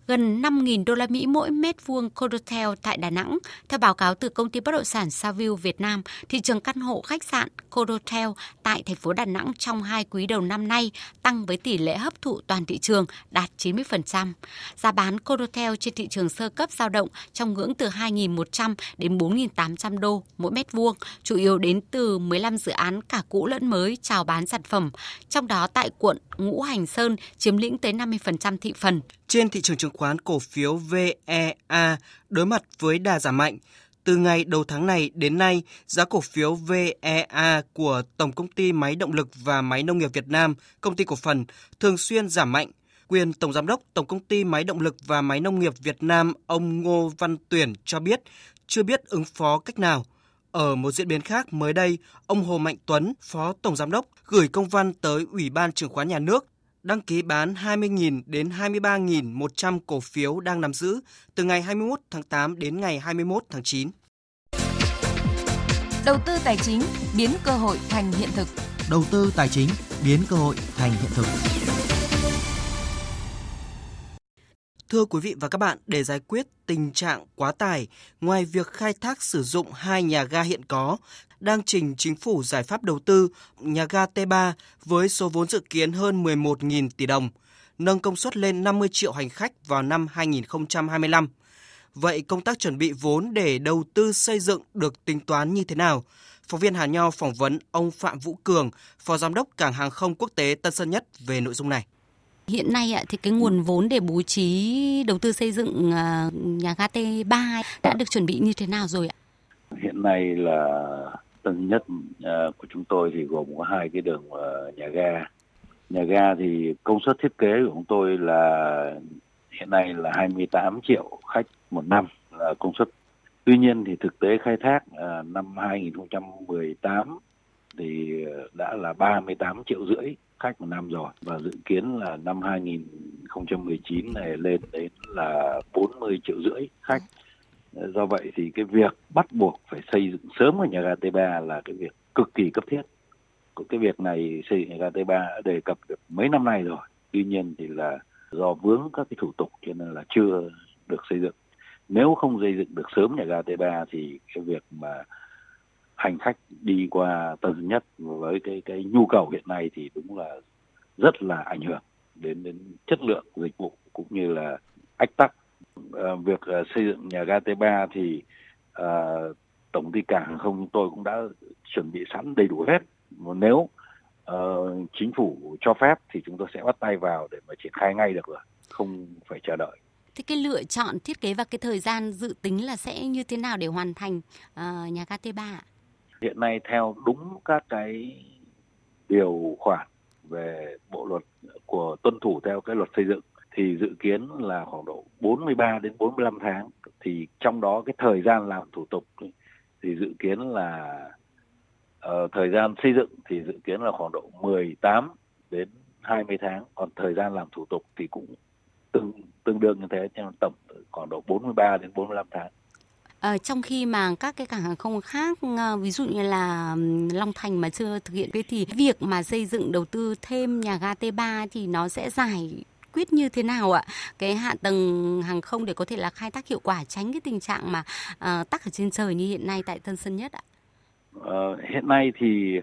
Speaker 32: gần 5.000 đô la Mỹ mỗi mét vuông Condotel tại Đà Nẵng. Theo báo cáo từ công ty bất động sản Saville Việt Nam, thị trường căn hộ khách sạn Condotel tại thành phố Đà Nẵng trong hai quý đầu năm nay tăng với tỷ lệ hấp thụ toàn thị trường đạt 90%. Giá bán Condotel trên thị trường sơ cấp dao động trong ngưỡng từ 2.100 đến 4.800 đô mỗi mét vuông, chủ yếu đến từ 15 dự án cả cũ lẫn mới chào bán sản phẩm. Trong đó tại quận Ngũ Hành Sơn chiếm lĩnh tới 50% thị phần.
Speaker 33: Trên thị trường chứng khoán cổ phiếu VEA đối mặt với đà giảm mạnh. Từ ngày đầu tháng này đến nay, giá cổ phiếu VEA của Tổng công ty Máy động lực và Máy nông nghiệp Việt Nam, công ty cổ phần, thường xuyên giảm mạnh. Quyền Tổng Giám đốc Tổng công ty Máy động lực và Máy nông nghiệp Việt Nam ông Ngô Văn Tuyển cho biết chưa biết ứng phó cách nào. Ở một diễn biến khác, mới đây, ông Hồ Mạnh Tuấn, Phó Tổng Giám đốc, gửi công văn tới Ủy ban Chứng khoán Nhà nước đăng ký bán 20.000 đến 23.100 cổ phiếu đang nắm giữ từ ngày 21 tháng 8 đến ngày 21 tháng 9.
Speaker 34: Đầu tư tài chính biến cơ hội thành hiện thực.
Speaker 35: Đầu tư tài chính biến cơ hội thành hiện thực.
Speaker 33: Thưa quý vị và các bạn, để giải quyết tình trạng quá tải, ngoài việc khai thác sử dụng hai nhà ga hiện có, đang trình chính phủ giải pháp đầu tư nhà ga T3 với số vốn dự kiến hơn 11.000 tỷ đồng, nâng công suất lên 50 triệu hành khách vào năm 2025. Vậy công tác chuẩn bị vốn để đầu tư xây dựng được tính toán như thế nào? Phóng viên Hà Nho phỏng vấn ông Phạm Vũ Cường, Phó Giám đốc Cảng hàng không quốc tế Tân Sơn Nhất về nội dung này.
Speaker 36: Hiện nay thì cái nguồn vốn để bố trí đầu tư xây dựng à, nhà ga T3 đã được chuẩn bị như thế nào rồi ạ?
Speaker 32: Hiện nay là Tân Nhất ờ, của chúng tôi thì gồm có hai cái đường ờ, nhà ga. Nhà ga thì công suất thiết kế của chúng tôi là, hiện nay là 28 triệu khách một năm là công suất. Tuy nhiên thì thực tế khai thác ờ, năm 2018 thì đã là 38 triệu rưỡi khách một năm rồi và dự kiến là năm 2019 này lên đến là 40 triệu rưỡi khách. Do vậy thì cái việc bắt buộc phải xây dựng sớm ở nhà ga T3 là cái việc cực kỳ cấp thiết. Cái việc này xây dựng nhà ga T3 đã đề cập được mấy năm nay rồi. Tuy nhiên thì là do vướng các cái thủ tục cho nên là chưa được xây dựng. Nếu không xây dựng được sớm nhà ga T3 thì cái việc mà hành khách đi qua Tân Nhất với cái cái nhu cầu hiện nay thì đúng là rất là ảnh hưởng đến đến chất lượng dịch vụ cũng như là ách tắc. À, việc uh, xây dựng nhà ga T3 thì uh, tổng ty cảng hàng không chúng tôi cũng đã chuẩn bị sẵn đầy đủ hết. Nếu uh, chính phủ cho phép thì chúng tôi sẽ bắt tay vào để mà triển khai ngay được rồi, không phải chờ đợi.
Speaker 36: Thế cái lựa chọn thiết kế và cái thời gian dự tính là sẽ như thế nào để hoàn thành uh, nhà ga T3 ạ?
Speaker 32: hiện nay theo đúng các cái điều khoản về bộ luật của tuân thủ theo cái luật xây dựng thì dự kiến là khoảng độ 43 đến 45 tháng. Thì trong đó cái thời gian làm thủ tục thì dự kiến là uh, thời gian xây dựng thì dự kiến là khoảng độ 18 đến 20 tháng. Còn thời gian làm thủ tục thì cũng tương tương đương như thế nhưng tổng khoảng độ 43 đến 45 tháng.
Speaker 36: À, trong khi mà các cái cảng hàng không khác ờ, ví dụ như là Long Thành mà chưa thực hiện cái thì việc mà xây dựng đầu tư thêm nhà ga T3 thì nó sẽ giải quyết như thế nào ạ? Cái hạ tầng hàng không để có thể là khai thác hiệu quả tránh cái tình trạng mà uh, tắc ở trên trời như hiện nay tại Tân Sơn Nhất ạ?
Speaker 32: Uh, hiện nay thì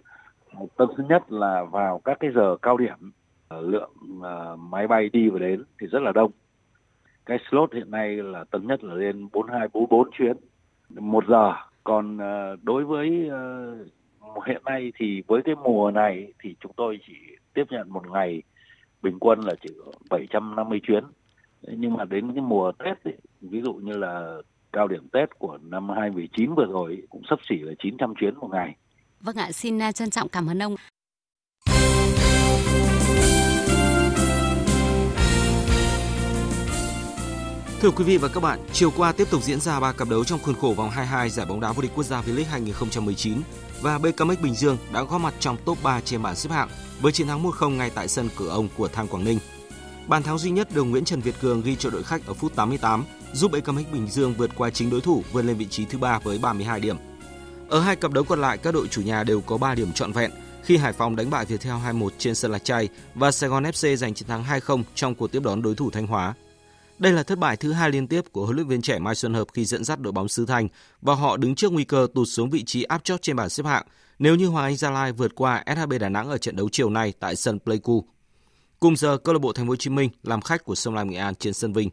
Speaker 32: ờ, Tân Sơn Nhất là vào các cái giờ cao điểm lượng uh, máy bay đi và đến thì rất là đông. Cái slot hiện nay là Tân Nhất là lên 42 44 chuyến một giờ còn uh, đối với uh, hiện nay thì với cái mùa này thì chúng tôi chỉ tiếp nhận một ngày bình quân là chỉ 750 chuyến nhưng mà đến cái mùa Tết ấy, ví dụ như là cao điểm Tết của năm 2019 vừa rồi cũng sắp xỉ là 900 chuyến một ngày.
Speaker 36: Vâng ạ, xin à, trân trọng cảm ơn ông.
Speaker 37: Thưa quý vị và các bạn, chiều qua tiếp tục diễn ra ba cặp đấu trong khuôn khổ vòng 22 giải bóng đá vô địch quốc gia V-League 2019 và BKMX Bình Dương đã góp mặt trong top 3 trên bảng xếp hạng với chiến thắng 1-0 ngay tại sân cửa ông của Than Quảng Ninh. Bàn thắng duy nhất được Nguyễn Trần Việt Cường ghi cho đội khách ở phút 88, giúp BKMX Bình Dương vượt qua chính đối thủ vươn lên vị trí thứ ba với 32 điểm. Ở hai cặp đấu còn lại, các đội chủ nhà đều có 3 điểm trọn vẹn khi Hải Phòng đánh bại Viettel 2-1 trên sân Lạch Tray và Sài Gòn FC giành chiến thắng 2-0 trong cuộc tiếp đón đối thủ Thanh Hóa. Đây là thất bại thứ hai liên tiếp của huấn luyện viên trẻ Mai Xuân Hợp khi dẫn dắt đội bóng xứ Thanh và họ đứng trước nguy cơ tụt xuống vị trí áp chót trên bảng xếp hạng nếu như Hoàng Anh Gia Lai vượt qua SHB Đà Nẵng ở trận đấu chiều nay tại sân Pleiku. Cùng giờ, câu lạc bộ Thành phố Hồ Chí Minh làm khách của Sông Lam Nghệ An trên sân Vinh.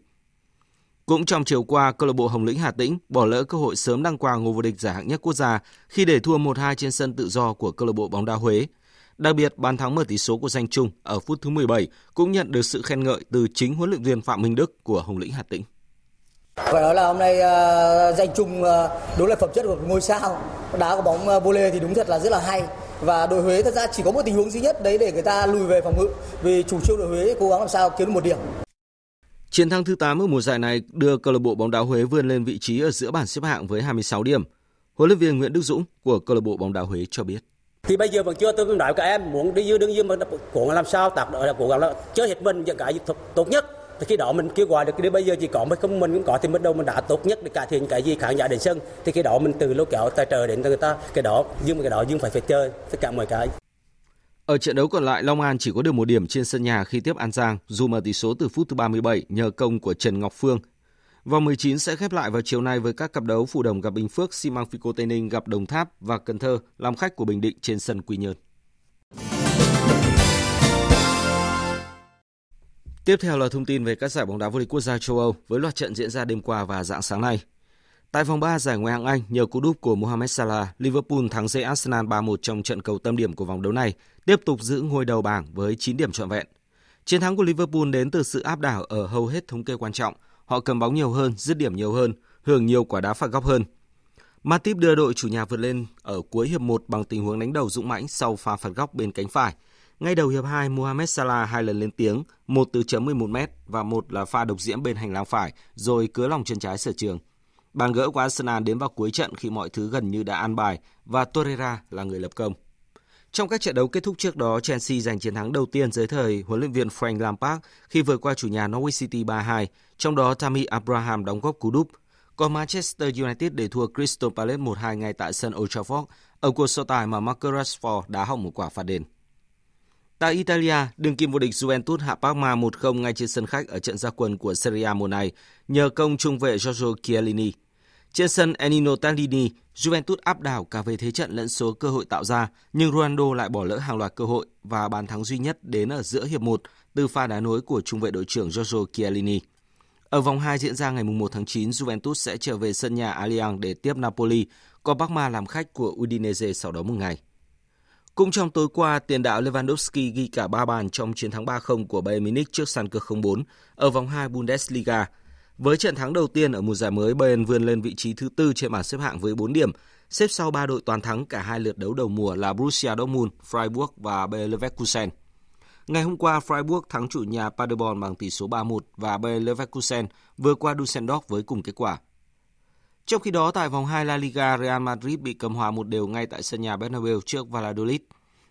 Speaker 37: Cũng trong chiều qua, câu lạc bộ Hồng Lĩnh Hà Tĩnh bỏ lỡ cơ hội sớm đăng quang ngôi vô địch giải hạng nhất quốc gia khi để thua 1-2 trên sân tự do của câu lạc bộ bóng đá Huế Đặc biệt, bàn thắng mở tỷ số của danh Trung ở phút thứ 17 cũng nhận được sự khen ngợi từ chính huấn luyện viên Phạm Minh Đức của Hồng Lĩnh Hà Tĩnh.
Speaker 38: Phải nói là hôm nay uh, danh Trung uh, đúng là phẩm chất của ngôi sao. Đá của bóng uh, volley thì đúng thật là rất là hay. Và đội Huế thật ra chỉ có một tình huống duy nhất đấy để người ta lùi về phòng ngự vì chủ trương đội Huế cố gắng làm sao kiếm được một điểm.
Speaker 37: Chiến thắng thứ 8 ở mùa giải này đưa câu lạc bộ bóng đá Huế vươn lên vị trí ở giữa bảng xếp hạng với 26 điểm. Huấn luyện viên Nguyễn Đức Dũng của câu lạc bộ bóng đá Huế cho biết
Speaker 39: thì bây giờ vẫn chưa tôi cũng nói các em muốn đi dưới đương nhiên mà cố làm sao tác đội là cố gắng là chơi hết mình những cái tốt nhất. Thì khi đó mình kêu gọi được đi bây giờ chỉ có mình không mình cũng có thì mình đâu mình đã tốt nhất để cải thiện cái gì khán giả đến sân. Thì cái đó mình từ lâu kéo tài trợ đến người ta cái đó nhưng mà cái đó nhưng phải phải chơi tất cả mọi cái.
Speaker 37: Ở trận đấu còn lại, Long An chỉ có được một điểm trên sân nhà khi tiếp An Giang, dù mở tỷ số từ phút thứ 37 nhờ công của Trần Ngọc Phương. Vòng 19 sẽ khép lại vào chiều nay với các cặp đấu Phù Đồng gặp Bình Phước, Xi măng Fico Tây Ninh gặp Đồng Tháp và Cần Thơ làm khách của Bình Định trên sân Quy Nhơn. Tiếp theo là thông tin về các giải bóng đá vô địch quốc gia châu Âu với loạt trận diễn ra đêm qua và dạng sáng nay. Tại vòng 3 giải Ngoại hạng Anh, nhờ cú đúp của Mohamed Salah, Liverpool thắng dễ Arsenal 3-1 trong trận cầu tâm điểm của vòng đấu này, tiếp tục giữ ngôi đầu bảng với 9 điểm trọn vẹn. Chiến thắng của Liverpool đến từ sự áp đảo ở hầu hết thống kê quan trọng. Họ cầm bóng nhiều hơn, dứt điểm nhiều hơn, hưởng nhiều quả đá phạt góc hơn. Matip đưa đội chủ nhà vượt lên ở cuối hiệp 1 bằng tình huống đánh đầu dũng mãnh sau pha phạt góc bên cánh phải. Ngay đầu hiệp 2, Mohamed Salah hai lần lên tiếng, một từ chấm 11 m và một là pha độc diễm bên hành lang phải, rồi cứa lòng chân trái sở trường. Bàn gỡ của Arsenal đến vào cuối trận khi mọi thứ gần như đã an bài và Torreira là người lập công. Trong các trận đấu kết thúc trước đó, Chelsea giành chiến thắng đầu tiên dưới thời huấn luyện viên Frank Lampard khi vượt qua chủ nhà Norwich City 3-2, trong đó Tammy Abraham đóng góp cú đúp. Còn Manchester United để thua Crystal Palace 1-2 ngay tại sân Old Trafford ở cuộc so tài mà Marcus Rashford đá hỏng một quả phạt đền. Tại Italia, đương kim vô địch Juventus hạ Parma 1-0 ngay trên sân khách ở trận gia quân của Serie A mùa này nhờ công trung vệ Giorgio Chiellini. Trên sân Enino Tallini, Juventus áp đảo cả về thế trận lẫn số cơ hội tạo ra, nhưng Ronaldo lại bỏ lỡ hàng loạt cơ hội và bàn thắng duy nhất đến ở giữa hiệp 1 từ pha đá nối của trung vệ đội trưởng Giorgio Chiellini. Ở vòng 2 diễn ra ngày 1 tháng 9, Juventus sẽ trở về sân nhà Allianz để tiếp Napoli, còn Parma làm khách của Udinese sau đó một ngày. Cũng trong tối qua, tiền đạo Lewandowski ghi cả 3 bàn trong chiến thắng 3-0 của Bayern Munich trước Schalke 04 ở vòng 2 Bundesliga. Với trận thắng đầu tiên ở mùa giải mới, Bayern vươn lên vị trí thứ tư trên bảng xếp hạng với 4 điểm, xếp sau ba đội toàn thắng cả hai lượt đấu đầu mùa là Borussia Dortmund, Freiburg và Bayer Leverkusen. Ngày hôm qua, Freiburg thắng chủ nhà Paderborn bằng tỷ số 3-1 và Bayer Leverkusen vừa qua Dusseldorf với cùng kết quả. Trong khi đó, tại vòng 2 La Liga, Real Madrid bị cầm hòa một đều ngay tại sân nhà Bernabeu trước Valladolid.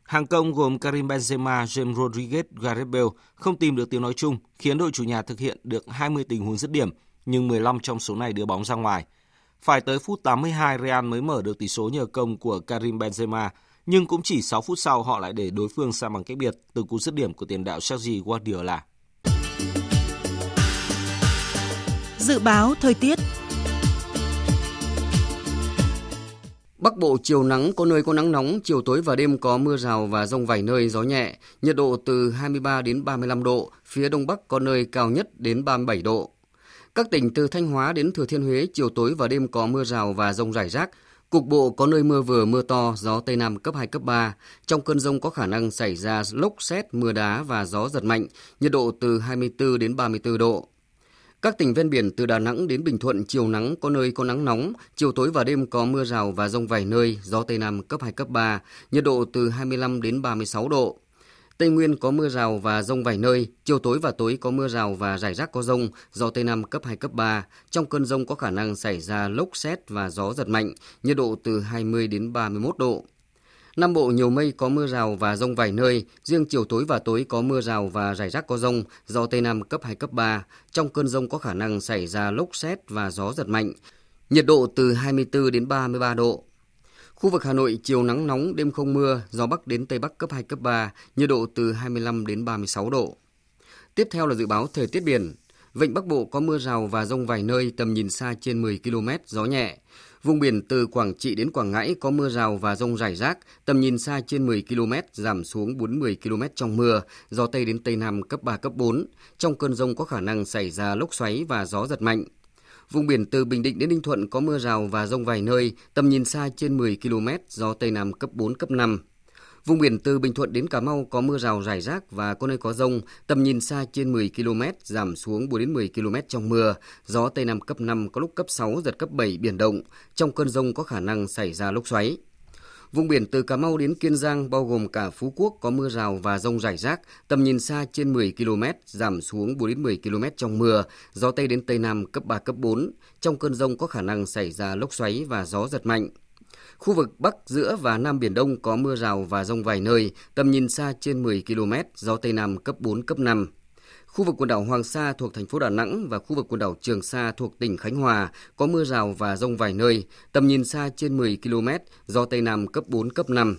Speaker 37: Hàng công gồm Karim Benzema, James Rodriguez, Gareth Bale không tìm được tiếng nói chung, khiến đội chủ nhà thực hiện được 20 tình huống dứt điểm, nhưng 15 trong số này đưa bóng ra ngoài. Phải tới phút 82, Real mới mở được tỷ số nhờ công của Karim Benzema, nhưng cũng chỉ 6 phút sau họ lại để đối phương sang bằng cách biệt từ cú dứt điểm của tiền đạo Sergi Guardiola.
Speaker 40: Dự báo thời tiết
Speaker 41: Bắc Bộ chiều nắng có nơi có nắng nóng, chiều tối và đêm có mưa rào và rông vài nơi gió nhẹ, nhiệt độ từ 23 đến 35 độ, phía đông bắc có nơi cao nhất đến 37 độ. Các tỉnh từ Thanh Hóa đến Thừa Thiên Huế chiều tối và đêm có mưa rào và rông rải rác, cục bộ có nơi mưa vừa mưa to, gió tây nam cấp 2 cấp 3. Trong cơn rông có khả năng xảy ra lốc xét, mưa đá và gió giật mạnh, nhiệt độ từ 24 đến 34 độ. Các tỉnh ven biển từ Đà Nẵng đến Bình Thuận chiều nắng có nơi có nắng nóng, chiều tối và đêm có mưa rào và rông vài nơi, gió Tây Nam cấp 2, cấp 3, nhiệt độ từ 25 đến 36 độ. Tây Nguyên có mưa rào và rông vài nơi, chiều tối và tối có mưa rào và rải rác có rông, gió Tây Nam cấp 2, cấp 3. Trong cơn rông có khả năng xảy ra lốc xét và gió giật mạnh, nhiệt độ từ 20 đến 31 độ. Nam Bộ nhiều mây có mưa rào và rông vài nơi, riêng chiều tối và tối có mưa rào và rải rác có rông, gió Tây Nam cấp 2, cấp 3. Trong cơn rông có khả năng xảy ra lốc xét và gió giật mạnh. Nhiệt độ từ 24 đến 33 độ. Khu vực Hà Nội chiều nắng nóng, đêm không mưa, gió Bắc đến Tây Bắc cấp 2, cấp 3, nhiệt độ từ 25 đến 36 độ. Tiếp theo là dự báo thời tiết biển. Vịnh Bắc Bộ có mưa rào và rông vài nơi, tầm nhìn xa trên 10 km, gió nhẹ. Vùng biển từ Quảng Trị đến Quảng Ngãi có mưa rào và rông rải rác, tầm nhìn xa trên 10 km, giảm xuống 40 km trong mưa, gió Tây đến Tây Nam cấp 3, cấp 4. Trong cơn rông có khả năng xảy ra lốc xoáy và gió giật mạnh. Vùng biển từ Bình Định đến Ninh Thuận có mưa rào và rông vài nơi, tầm nhìn xa trên 10 km, gió Tây Nam cấp 4, cấp 5. Vùng biển từ Bình Thuận đến Cà Mau có mưa rào rải rác và có nơi có rông, tầm nhìn xa trên 10 km, giảm xuống 4 đến 10 km trong mưa. Gió Tây Nam cấp 5 có lúc cấp 6, giật cấp 7 biển động. Trong cơn rông có khả năng xảy ra lốc xoáy. Vùng biển từ Cà Mau đến Kiên Giang bao gồm cả Phú Quốc có mưa rào và rông rải rác, tầm nhìn xa trên 10 km, giảm xuống 4 đến 10 km trong mưa, gió Tây đến Tây Nam cấp 3, cấp 4. Trong cơn rông có khả năng xảy ra lốc xoáy và gió giật mạnh. Khu vực Bắc, giữa và Nam Biển Đông có mưa rào và rông vài nơi, tầm nhìn xa trên 10 km, gió Tây Nam cấp 4, cấp 5. Khu vực quần đảo Hoàng Sa thuộc thành phố Đà Nẵng và khu vực quần đảo Trường Sa thuộc tỉnh Khánh Hòa có mưa rào và rông vài nơi, tầm nhìn xa trên 10 km, gió Tây Nam cấp 4, cấp 5.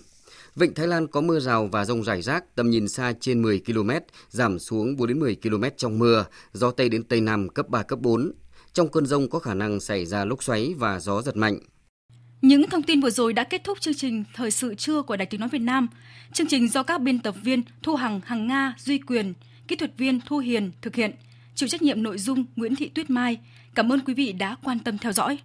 Speaker 41: Vịnh Thái Lan có mưa rào và rông rải rác, tầm nhìn xa trên 10 km, giảm xuống 4 đến 10 km trong mưa, gió Tây đến Tây Nam cấp 3, cấp 4. Trong cơn rông có khả năng xảy ra lốc xoáy và gió giật mạnh.
Speaker 1: Những thông tin vừa rồi đã kết thúc chương trình Thời sự trưa của Đài Tiếng Nói Việt Nam. Chương trình do các biên tập viên Thu Hằng, Hằng Nga, Duy Quyền, kỹ thuật viên Thu Hiền thực hiện, chịu trách nhiệm nội dung Nguyễn Thị Tuyết Mai. Cảm ơn quý vị đã quan tâm theo dõi.